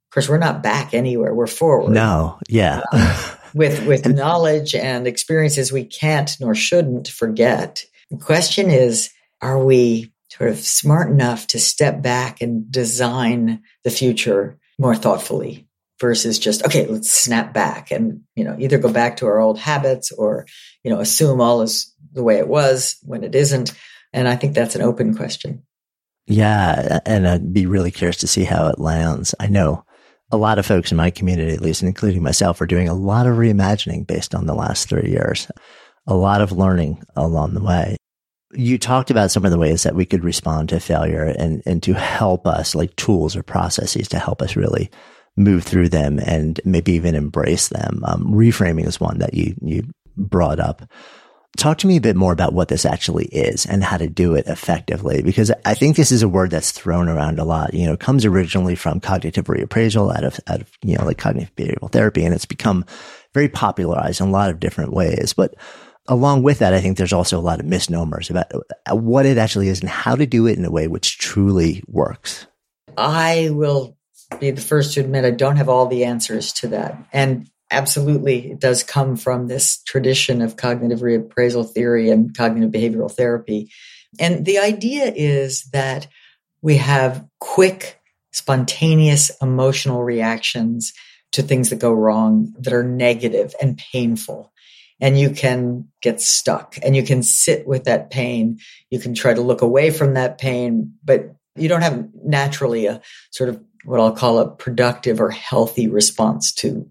S1: of course we're not back anywhere. We're forward.
S2: No. Yeah.
S1: Uh, with with knowledge and experiences we can't nor shouldn't forget The question is, are we sort of smart enough to step back and design the future more thoughtfully versus just, okay, let's snap back and, you know, either go back to our old habits or, you know, assume all is the way it was when it isn't. And I think that's an open question.
S2: Yeah. And I'd be really curious to see how it lands. I know a lot of folks in my community, at least, including myself, are doing a lot of reimagining based on the last three years, a lot of learning along the way. You talked about some of the ways that we could respond to failure and, and to help us, like tools or processes to help us really move through them and maybe even embrace them. Um, reframing is one that you, you brought up. Talk to me a bit more about what this actually is and how to do it effectively, because I think this is a word that's thrown around a lot. You know, comes originally from cognitive reappraisal out of, out of, you know, like cognitive behavioral therapy, and it's become very popularized in a lot of different ways. But along with that, I think there's also a lot of misnomers about what it actually is and how to do it in a way which truly works.
S1: I will be the first to admit I don't have all the answers to that. And absolutely, it does come from this tradition of cognitive reappraisal theory and cognitive behavioral therapy. And the idea is that we have quick, spontaneous emotional reactions to things that go wrong that are negative and painful. And you can get stuck and you can sit with that pain. You can try to look away from that pain, but you don't have naturally a sort of what I'll call a productive or healthy response to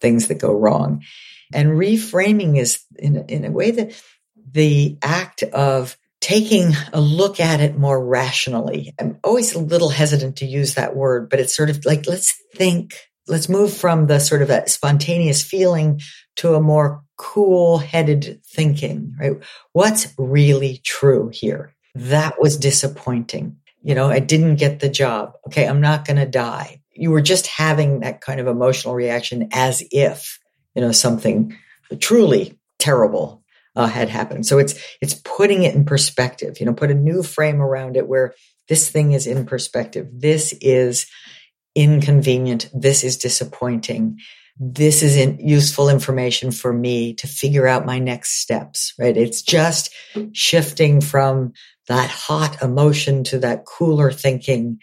S1: things that go wrong. And reframing is in, in a way that the act of taking a look at it more rationally. I'm always a little hesitant to use that word, but it's sort of like, let's think, let's move from the sort of that spontaneous feeling to a more cool headed thinking, right? What's really true here? That was disappointing. You know, I didn't get the job. Okay, I'm not going to die. You were just having that kind of emotional reaction as if, you know, something truly terrible uh, had happened. So it's it's putting it in perspective. You know, put a new frame around it where this thing is in perspective. This is inconvenient. This is disappointing. This is useful information for me to figure out my next steps, right? It's just shifting from that hot emotion to that cooler thinking.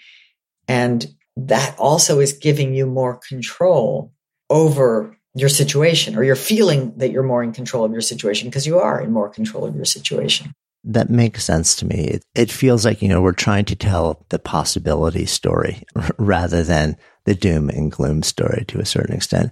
S1: And that also is giving you more control over your situation or you're feeling that you're more in control of your situation because you are in more control of your situation.
S2: That makes sense to me. It, it, feels like, you know, we're trying to tell the possibility story <laughs> rather than the doom and gloom story to a certain extent.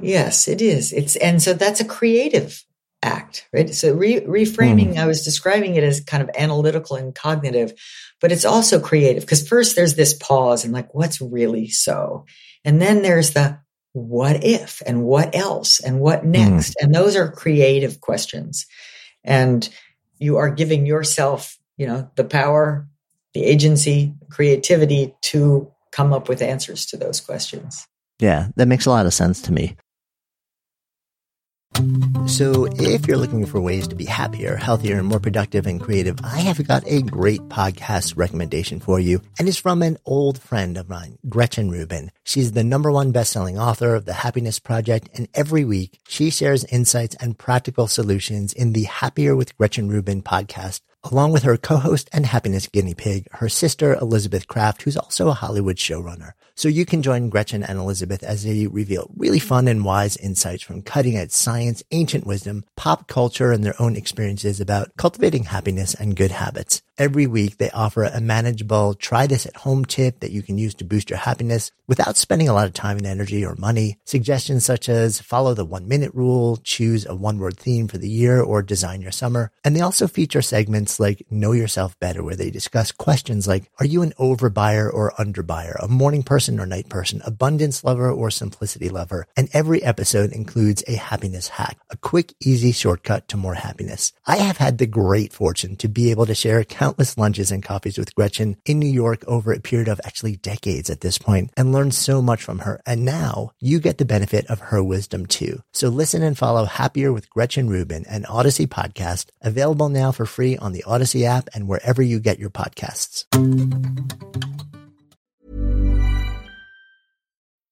S1: Yes, it is. It's, and so that's a creative act, right? So re- reframing, mm. I was describing it as kind of analytical and cognitive, but it's also creative because first there's this pause and like, what's really so? And then there's the what if and what else and what hmm. next? Mm. And those are creative questions. And you are giving yourself, you know, the power, the agency, creativity to come up with answers to those questions.
S2: Yeah, that makes a lot of sense to me. So, if you're looking for ways to be happier, healthier, and more productive and creative, I have got a great podcast recommendation for you, and it's from an old friend of mine, Gretchen Rubin. She's the number one best-selling author of The Happiness Project, and every week she shares insights and practical solutions in the Happier with Gretchen Rubin podcast along with her co-host and happiness guinea pig, her sister Elizabeth Craft, who's also a Hollywood showrunner. So you can join Gretchen and Elizabeth as they reveal really fun and wise insights from cutting edge science, ancient wisdom, pop culture, and their own experiences about cultivating happiness and good habits. Every week, they offer a manageable try this at home tip that you can use to boost your happiness without spending a lot of time and energy or money. Suggestions such as follow the one minute rule, choose a one word theme for the year, or design your summer. And they also feature segments like Know Yourself Better, where they discuss questions like, are you an overbuyer or underbuyer, a morning person or night person, abundance lover or simplicity lover? And every episode includes a happiness hack, a quick, easy shortcut to more happiness. I have had the great fortune to be able to share countless lunches and coffees with Gretchen in New York over a period of actually decades at this point and learned so much from her. And now you get the benefit of her wisdom too. So listen and follow Happier with Gretchen Rubin, an Odyssey podcast available now for free on the Odyssey app and wherever you get your podcasts.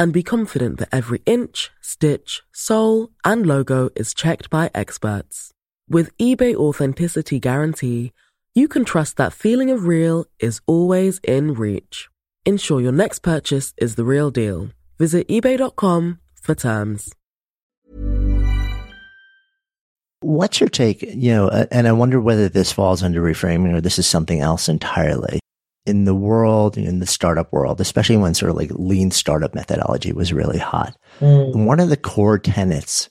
S4: and be confident that every inch, stitch, sole, and logo is checked by experts. With eBay Authenticity Guarantee, you can trust that feeling of real is always in reach. Ensure your next purchase is the real deal. Visit eBay.com for terms.
S2: What's your take? You know, uh, and I wonder whether this falls under reframing or this is something else entirely. In the world, in the startup world, especially when sort of like lean startup methodology was really hot, mm. one of the core tenets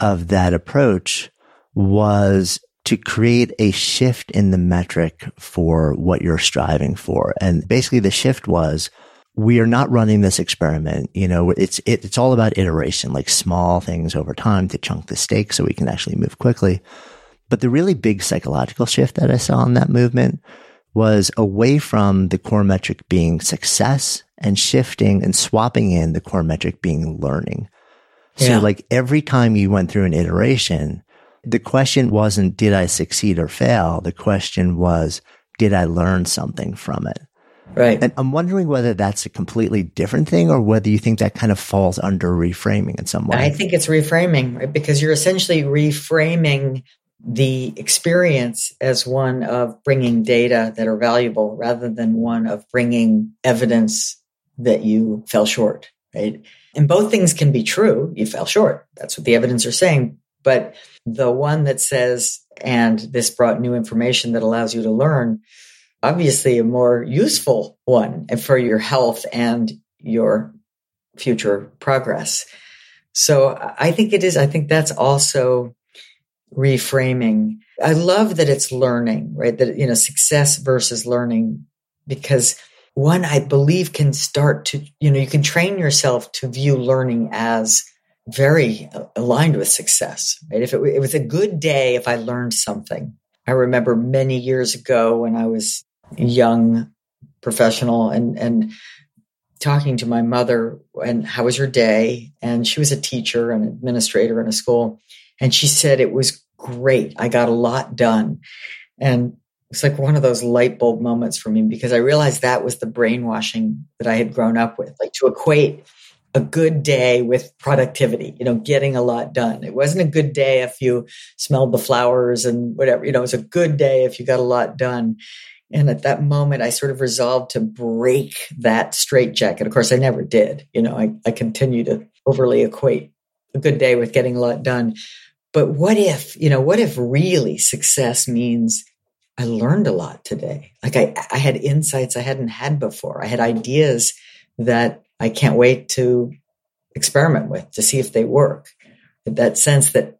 S2: of that approach was to create a shift in the metric for what you're striving for. And basically the shift was we are not running this experiment. You know, it's, it, it's all about iteration, like small things over time to chunk the steak so we can actually move quickly. But the really big psychological shift that I saw in that movement was away from the core metric being success and shifting and swapping in the core metric being learning. So yeah. like every time you went through an iteration, the question wasn't, did I succeed or fail? The question was, did I learn something from it?
S1: Right.
S2: And I'm wondering whether that's a completely different thing or whether you think that kind of falls under reframing in some way.
S1: I think it's reframing, right? Because you're essentially reframing the experience as one of bringing data that are valuable rather than one of bringing evidence that you fell short, right? And both things can be true. You fell short. That's what the evidence are saying. But the one that says, and this brought new information that allows you to learn, obviously a more useful one for your health and your future progress. So I think it is, I think that's also reframing. I love that it's learning, right? That, you know, success versus learning, because one, I believe can start to, you know, you can train yourself to view learning as very aligned with success. Right? If it, it was a good day, if I learned something, I remember many years ago when I was young professional and and talking to my mother and how was your day and she was a teacher and administrator in a school and she said it was great i got a lot done and it's like one of those light bulb moments for me because i realized that was the brainwashing that i had grown up with like to equate a good day with productivity, you know, getting a lot done. It wasn't a good day if you smelled the flowers and whatever, you know, it was a good day if you got a lot done. And at that moment, I sort of resolved to break that straitjacket. Of course, I never did. You know, I, I continue to overly equate a good day with getting a lot done. But what if, you know, what if really success means I learned a lot today? Like I, I had insights I hadn't had before. I had ideas that I can't wait to experiment with to see if they work. That sense that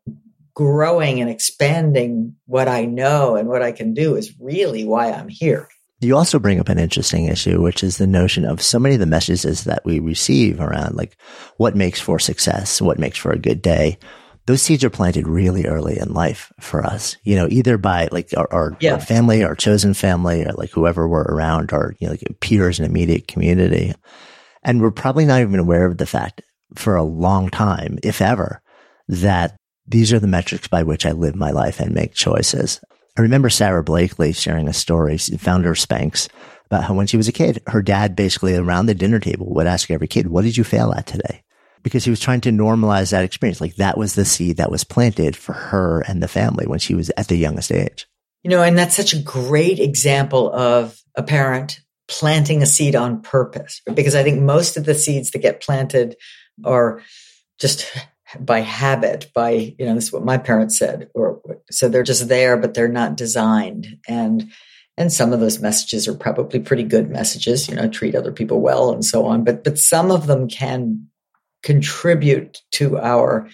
S1: growing and expanding what I know and what I can do is really why I'm here.
S2: You also bring up an interesting issue, which is the notion of so many of the messages that we receive around like what makes for success, what makes for a good day. Those seeds are planted really early in life for us, you know, either by like our, our, yeah. our family, our chosen family, or like whoever we're around, our you know, like peers and immediate community. And we're probably not even aware of the fact for a long time, if ever, that these are the metrics by which I live my life and make choices. I remember Sara Blakely sharing a story, founder of Spanx, about how when she was a kid, her dad basically around the dinner table would ask every kid, what did you fail at today? Because he was trying to normalize that experience. Like that was the seed that was planted for her and the family when she was at the youngest age.
S1: You know, and that's such a great example of a parent planting a seed on purpose because I think most of the seeds that get planted are just by habit by you know this is what my parents said or so they're just there but they're not designed and and some of those messages are probably pretty good messages you know treat other people well and so on but but some of them can contribute to our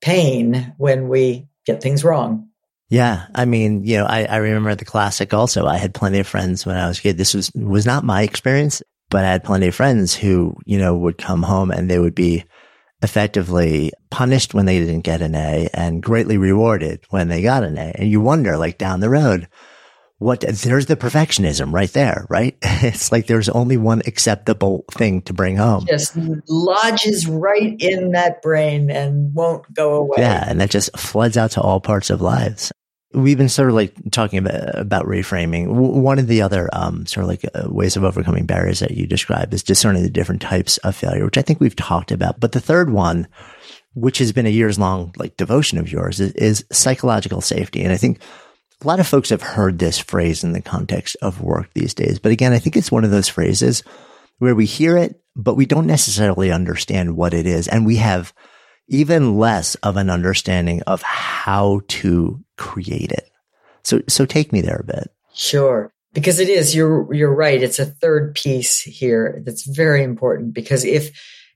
S1: pain when we get things wrong
S2: yeah. I mean, you know, I, I remember the classic also. I had plenty of friends when I was a kid. This was, was not my experience, but I had plenty of friends who, you know, would come home and they would be effectively punished when they didn't get an A and greatly rewarded when they got an A. And you wonder, like down the road, what there's the perfectionism right there, right? <laughs> It's like there's only one acceptable thing to bring home.
S1: Just lodges right in that brain and won't go away.
S2: Yeah. And that just floods out to all parts of lives. We've been sort of like talking about, about reframing. One of the other, um, sort of like uh, ways of overcoming barriers that you describe is discerning the different types of failure, which I think we've talked about. But the third one, which has been a years long like devotion of yours is, is psychological safety. And I think a lot of folks have heard this phrase in the context of work these days. But again, I think it's one of those phrases where we hear it, but we don't necessarily understand what it is. And we have even less of an understanding of how to create it. So, so take me there a bit.
S1: Sure. Because it is, you're, you're right. It's a third piece here that's very important because if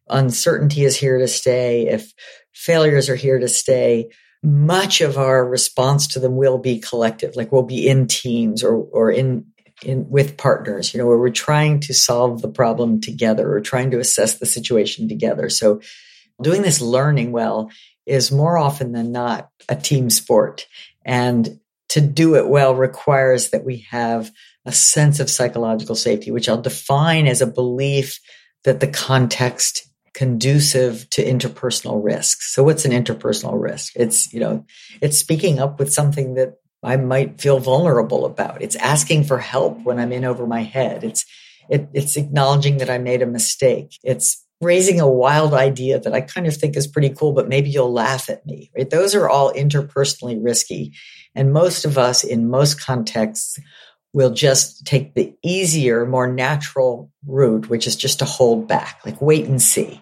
S1: uncertainty is here to stay, if failures are here to stay, much of our response to them will be collective, like we'll be in teams or, or in, in with partners, you know, where we're trying to solve the problem together or trying to assess the situation together. So doing this learning well is more often than not a team sport. And to do it well requires that we have a sense of psychological safety, which I'll define as a belief that the context conducive to interpersonal risks. So what's an interpersonal risk? It's, you know, it's speaking up with something that I might feel vulnerable about. It's asking for help when I'm in over my head. It's, it, it's acknowledging that I made a mistake. It's raising a wild idea that I kind of think is pretty cool, but maybe you'll laugh at me, right? Those are all interpersonally risky. And most of us in most contexts will just take the easier, more natural route, which is just to hold back, like wait and see.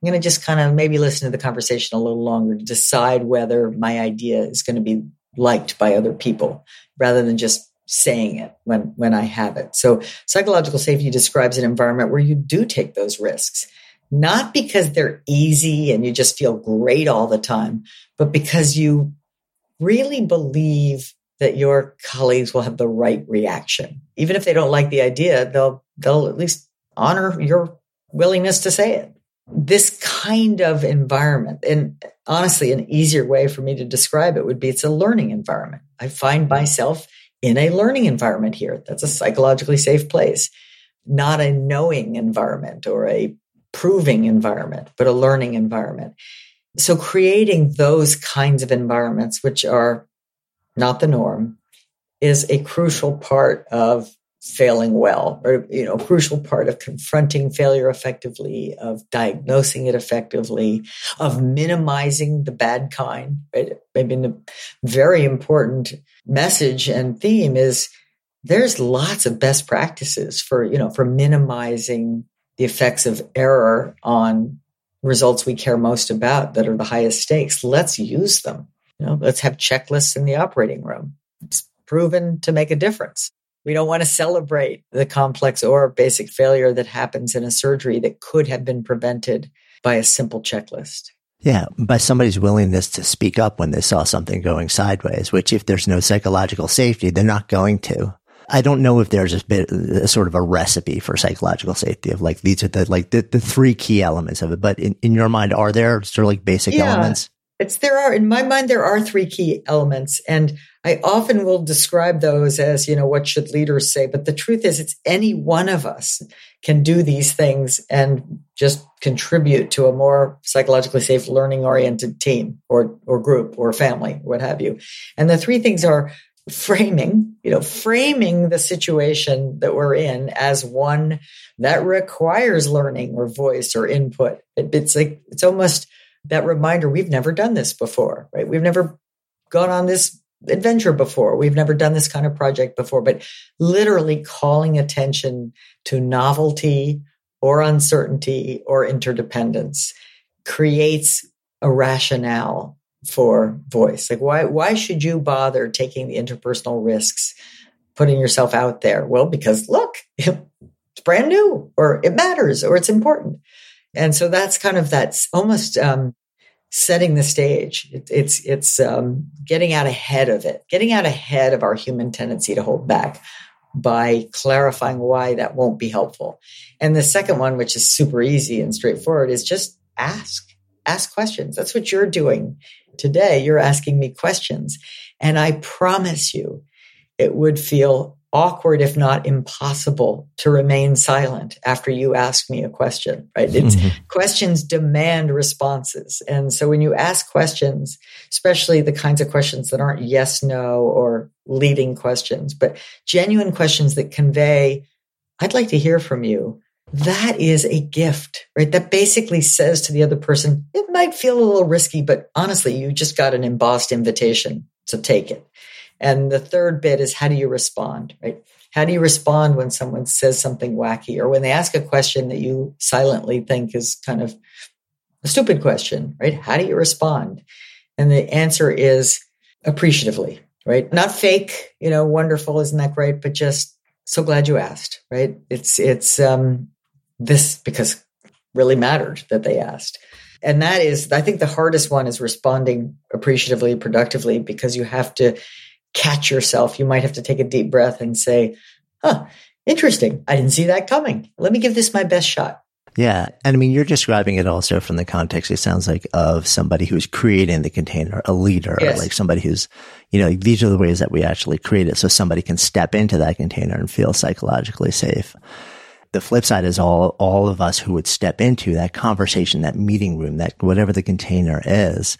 S1: I'm going to just kind of maybe listen to the conversation a little longer to decide whether my idea is going to be liked by other people rather than just saying it when, when I have it. So psychological safety describes an environment where you do take those risks, not because they're easy and you just feel great all the time, but because you really believe that your colleagues will have the right reaction. Even if they don't like the idea, they'll, they'll at least honor your willingness to say it. This kind of environment, and honestly, an easier way for me to describe it would be it's a learning environment. I find myself in a learning environment here. That's a psychologically safe place, not a knowing environment or a proving environment, but a learning environment. So creating those kinds of environments, which are not the norm, is a crucial part of failing well, or, you know, crucial part of confronting failure effectively, of diagnosing it effectively, of minimizing the bad kind. Right? I mean, a very important message and theme is there's lots of best practices for, you know, for minimizing the effects of error on results we care most about that are the highest stakes. Let's use them. You know, let's have checklists in the operating room. It's proven to make a difference. We don't want to celebrate the complex or basic failure that happens in a surgery that could have been prevented by a simple checklist.
S2: Yeah, by somebody's willingness to speak up when they saw something going sideways, which if there's no psychological safety, they're not going to. I don't know if there's a bit, a sort of a recipe for psychological safety of like, these are the, like the, the three key elements of it. But in, in your mind, are there sort of like basic yeah. elements?
S1: It's there are in my mind there are three key elements and I often will describe those as, you know, what should leaders say, but the truth is it's any one of us can do these things and just contribute to a more psychologically safe learning oriented team or or group or family, what have you. And the three things are framing, you know, framing the situation that we're in as one that requires learning or voice or input. It, it's like it's almost that reminder we've never done this before, right? We've never gone on this adventure before. We've never done this kind of project before, but literally calling attention to novelty or uncertainty or interdependence creates a rationale for voice. Like why why should you bother taking the interpersonal risks, putting yourself out there? Well, because look, <laughs> it's brand new or it matters or it's important. And so that's kind of that's almost um, setting the stage. It, it's it's um, getting out ahead of it, getting out ahead of our human tendency to hold back by clarifying why that won't be helpful. And the second one, which is super easy and straightforward, is just ask. Ask questions. That's what you're doing today. You're asking me questions. And I promise you, it would feel awkward, if not impossible, to remain silent after you ask me a question, right? It's mm-hmm. questions demand responses. And so when you ask questions, especially the kinds of questions that aren't yes, no, or leading questions, but genuine questions that convey, I'd like to hear from you. That is a gift, right? That basically says to the other person, it might feel a little risky, but honestly, you just got an embossed invitation. So take it. And the third bit is how do you respond, right? How do you respond when someone says something wacky or when they ask a question that you silently think is kind of a stupid question, right? How do you respond? And the answer is appreciatively, right? Not fake, you know, wonderful, isn't that great? But just so glad you asked, right? It's, it's, um, this because really mattered that they asked. And that is, I think the hardest one is responding appreciatively, productively, because you have to catch yourself, you might have to take a deep breath and say, huh, interesting. I didn't see that coming. Let me give this my best shot.
S2: Yeah. And I mean, you're describing it also from the context, it sounds like, of somebody who's creating the container, a leader, yes. like somebody who's, you know, these are the ways that we actually create it. So somebody can step into that container and feel psychologically safe. The flip side is all, all of us who would step into that conversation, that meeting room, that whatever the container is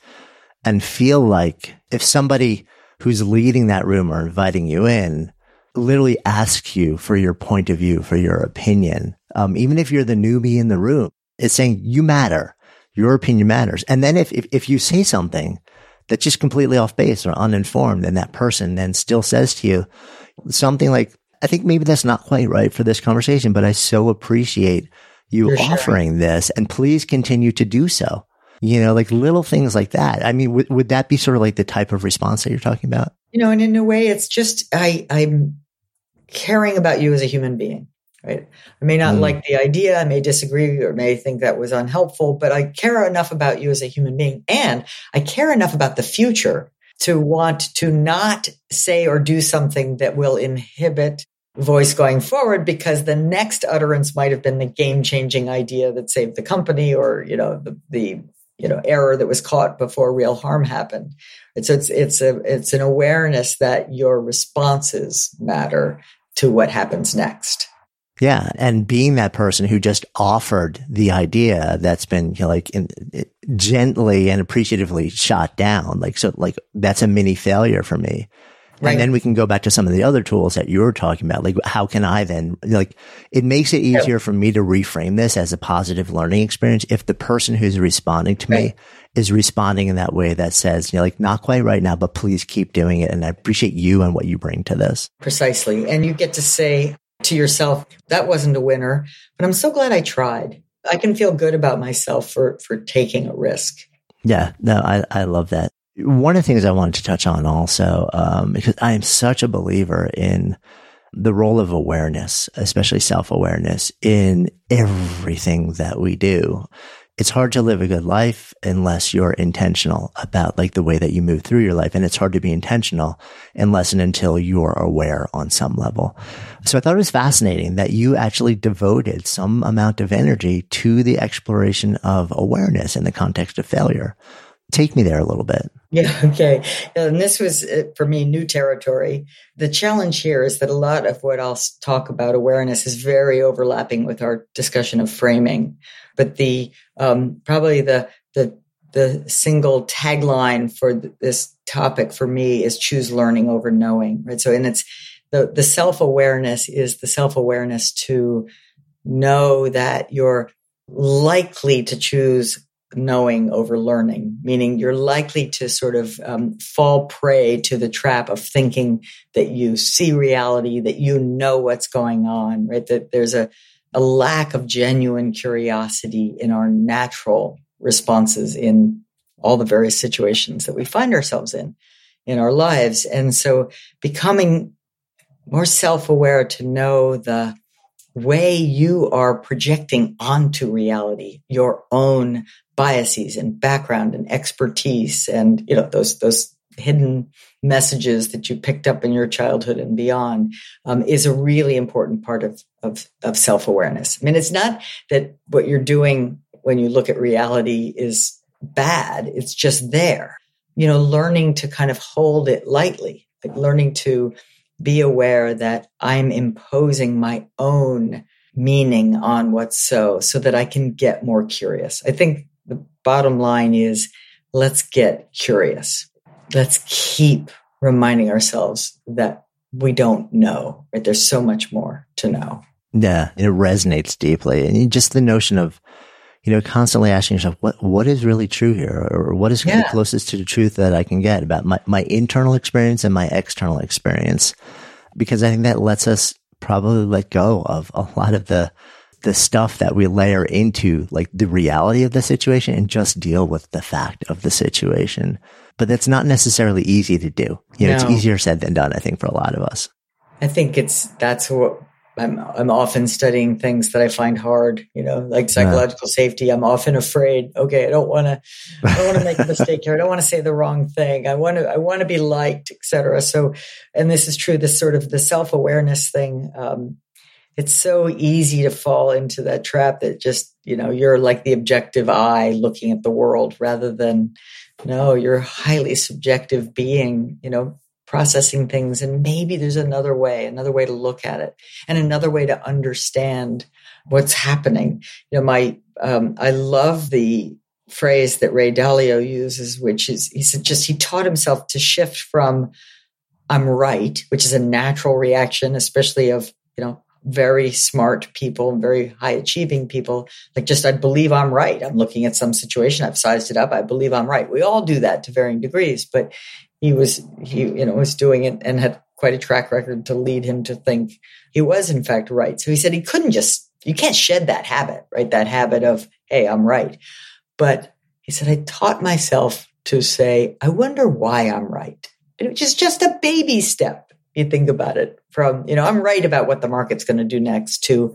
S2: and feel like if somebody who's leading that room or inviting you in literally asks you for your point of view, for your opinion. Um, even if you're the newbie in the room, it's saying you matter. Your opinion matters. And then if, if, if you say something that's just completely off base or uninformed, then that person then still says to you something like, I think maybe that's not quite right for this conversation, but I so appreciate you You're offering sharing. this and please continue to do so. You know, like little things like that. I mean, w- would that be sort of like the type of response that you're talking about?
S1: You know, and in a way, it's just I I'm caring about you as a human being, right? I may not mm. like the idea, I may disagree, or may think that was unhelpful, but I care enough about you as a human being, and I care enough about the future to want to not say or do something that will inhibit voice going forward because the next utterance might have been the game changing idea that saved the company or you know the, the you know error that was caught before real harm happened. It's it's it's a it's an awareness that your responses matter to what happens next.
S2: Yeah. And being that person who just offered the idea that's been you know, like in, gently and appreciatively shot down like so like that's a mini failure for me Right. And then we can go back to some of the other tools that you were talking about. Like, how can I then, like, it makes it easier yeah. for me to reframe this as a positive learning experience if the person who's responding to right. me is responding in that way that says, you know, like, not quite right now, but please keep doing it. And I appreciate you and what you bring to this.
S1: Precisely. And you get to say to yourself, that wasn't a winner, but I'm so glad I tried. I can feel good about myself for, for taking a risk.
S2: Yeah, no, I, I love that one of the things I wanted to touch on also, um, because I am such a believer in the role of awareness, especially self awareness in everything that we do. It's hard to live a good life unless you're intentional about like the way that you move through your life. And it's hard to be intentional unless and until you're aware on some level. So I thought it was fascinating that you actually devoted some amount of energy to the exploration of awareness in the context of failure take me there a little bit.
S1: Yeah, <laughs> okay. And this was uh, for me new territory. The challenge here is that a lot of what I'll talk about awareness is very overlapping with our discussion of framing. But the um, probably the the the single tagline for this topic for me is choose learning over knowing. Right. So, and it's the the self awareness is the self awareness to know that you're likely to choose knowing over learning, meaning you're likely to sort of um, fall prey to the trap of thinking that you see reality, that you know what's going on, right? That there's a, a lack of genuine curiosity in our natural responses in all the various situations that we find ourselves in in our lives. And so becoming more self aware to know the way you are projecting onto reality your own biases and background and expertise and you know those those hidden messages that you picked up in your childhood and beyond um, is a really important part of, of, of self-awareness i mean it's not that what you're doing when you look at reality is bad it's just there you know learning to kind of hold it lightly like learning to be aware that I'm imposing my own meaning on what's so, so that I can get more curious. I think the bottom line is let's get curious. Let's keep reminding ourselves that we don't know, right? There's so much more to know.
S2: Yeah, it resonates deeply. And just the notion of, you know, constantly asking yourself, what, what is really true here? Or what is yeah. the closest to the truth that I can get about my, my internal experience and my external experience? Because I think that lets us probably let go of a lot of the, the stuff that we layer into like the reality of the situation and just deal with the fact of the situation. But that's not necessarily easy to do. You know, no. it's easier said than done, I think, for a lot of us.
S1: I think it's, that's what I'm I'm often studying things that I find hard, you know, like psychological yeah. safety. I'm often afraid. Okay, I don't want to. I don't want to make a mistake here. I don't want to say the wrong thing. I want to. I want to be liked, etc. So, and this is true. This sort of the self awareness thing. Um, it's so easy to fall into that trap that just you know you're like the objective eye looking at the world rather than no, you're a highly subjective being. You know, processing things and maybe there's another way another way to look at it and another way to understand what's happening you know my um, i love the phrase that ray dalio uses which is he said just he taught himself to shift from i'm right which is a natural reaction especially of you know very smart people very high achieving people like just i believe i'm right i'm looking at some situation i've sized it up i believe i'm right we all do that to varying degrees but he was he you know was doing it and had quite a track record to lead him to think he was in fact right. So he said he couldn't just you can't shed that habit, right? That habit of hey, I'm right. But he said I taught myself to say, I wonder why I'm right. Which is just a baby step. You think about it from, you know, I'm right about what the market's going to do next to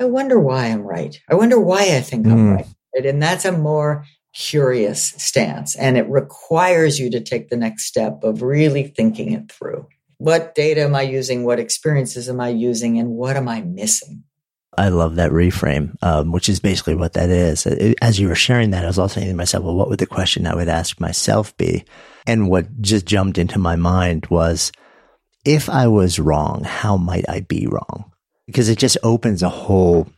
S1: I wonder why I'm right. I wonder why I think mm. I'm hmm. right. And that's a more curious stance. And it requires you to take the next step of really thinking it through. What data am I using? What experiences am I using? And what am I missing?
S2: I love that reframe, um, which is basically what that is. As you were sharing that, I was also thinking to myself, well, what would the question I would ask myself be? And what just jumped into my mind was, if I was wrong, how might I be wrong? Because it just opens a whole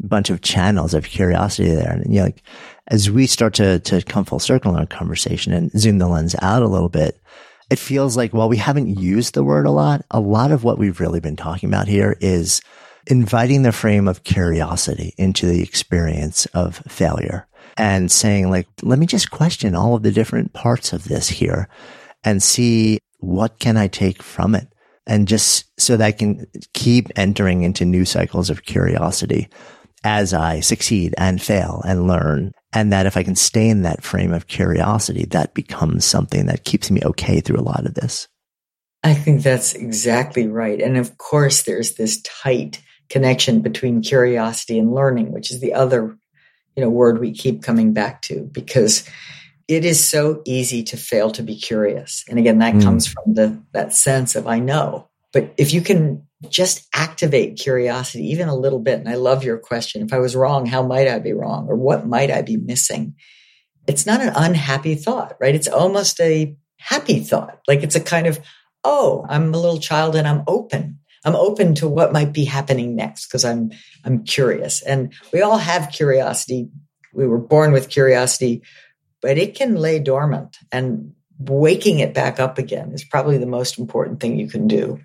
S2: bunch of channels of curiosity there. And you know, like, as we start to, to come full circle in our conversation and zoom the lens out a little bit, it feels like while we haven't used the word a lot, a lot of what we've really been talking about here is inviting the frame of curiosity into the experience of failure and saying like, let me just question all of the different parts of this here and see what can I take from it? And just so that I can keep entering into new cycles of curiosity as I succeed and fail and learn. And that if I can stay in that frame of curiosity, that becomes something that keeps me okay through a lot of this.
S1: I think that's exactly right. And of course, there's this tight connection between curiosity and learning, which is the other, you know, word we keep coming back to because it is so easy to fail to be curious. And again, that mm. comes from the, that sense of I know. But if you can just activate curiosity even a little bit. And I love your question. If I was wrong, how might I be wrong? Or what might I be missing? It's not an unhappy thought, right? It's almost a happy thought. Like it's a kind of, oh, I'm a little child and I'm open. I'm open to what might be happening next because I'm I'm curious. And we all have curiosity. We were born with curiosity, but it can lay dormant and waking it back up again is probably the most important thing you can do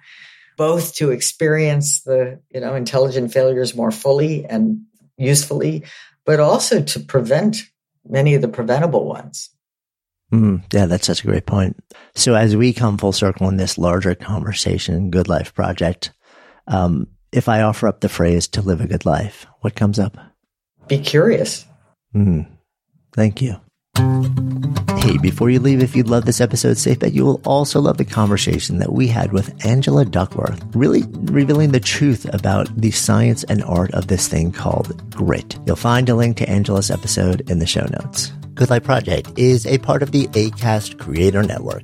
S1: both to experience the you know intelligent failures more fully and usefully, but also to prevent many of the preventable ones.
S2: Mm, yeah, that's such a great point. So as we come full circle in this larger conversation, Good Life Project, um, if I offer up the phrase to live a good life, what comes up?
S1: Be curious.
S2: Mm, thank you. Hey, before you leave, if you love this episode, safe bet you will also love the conversation that we had with Angela Duckworth, really revealing the truth about the science and art of this thing called grit. You'll find a link to Angela's episode in the show notes. Good Life Project is a part of the ACAST Creator Network.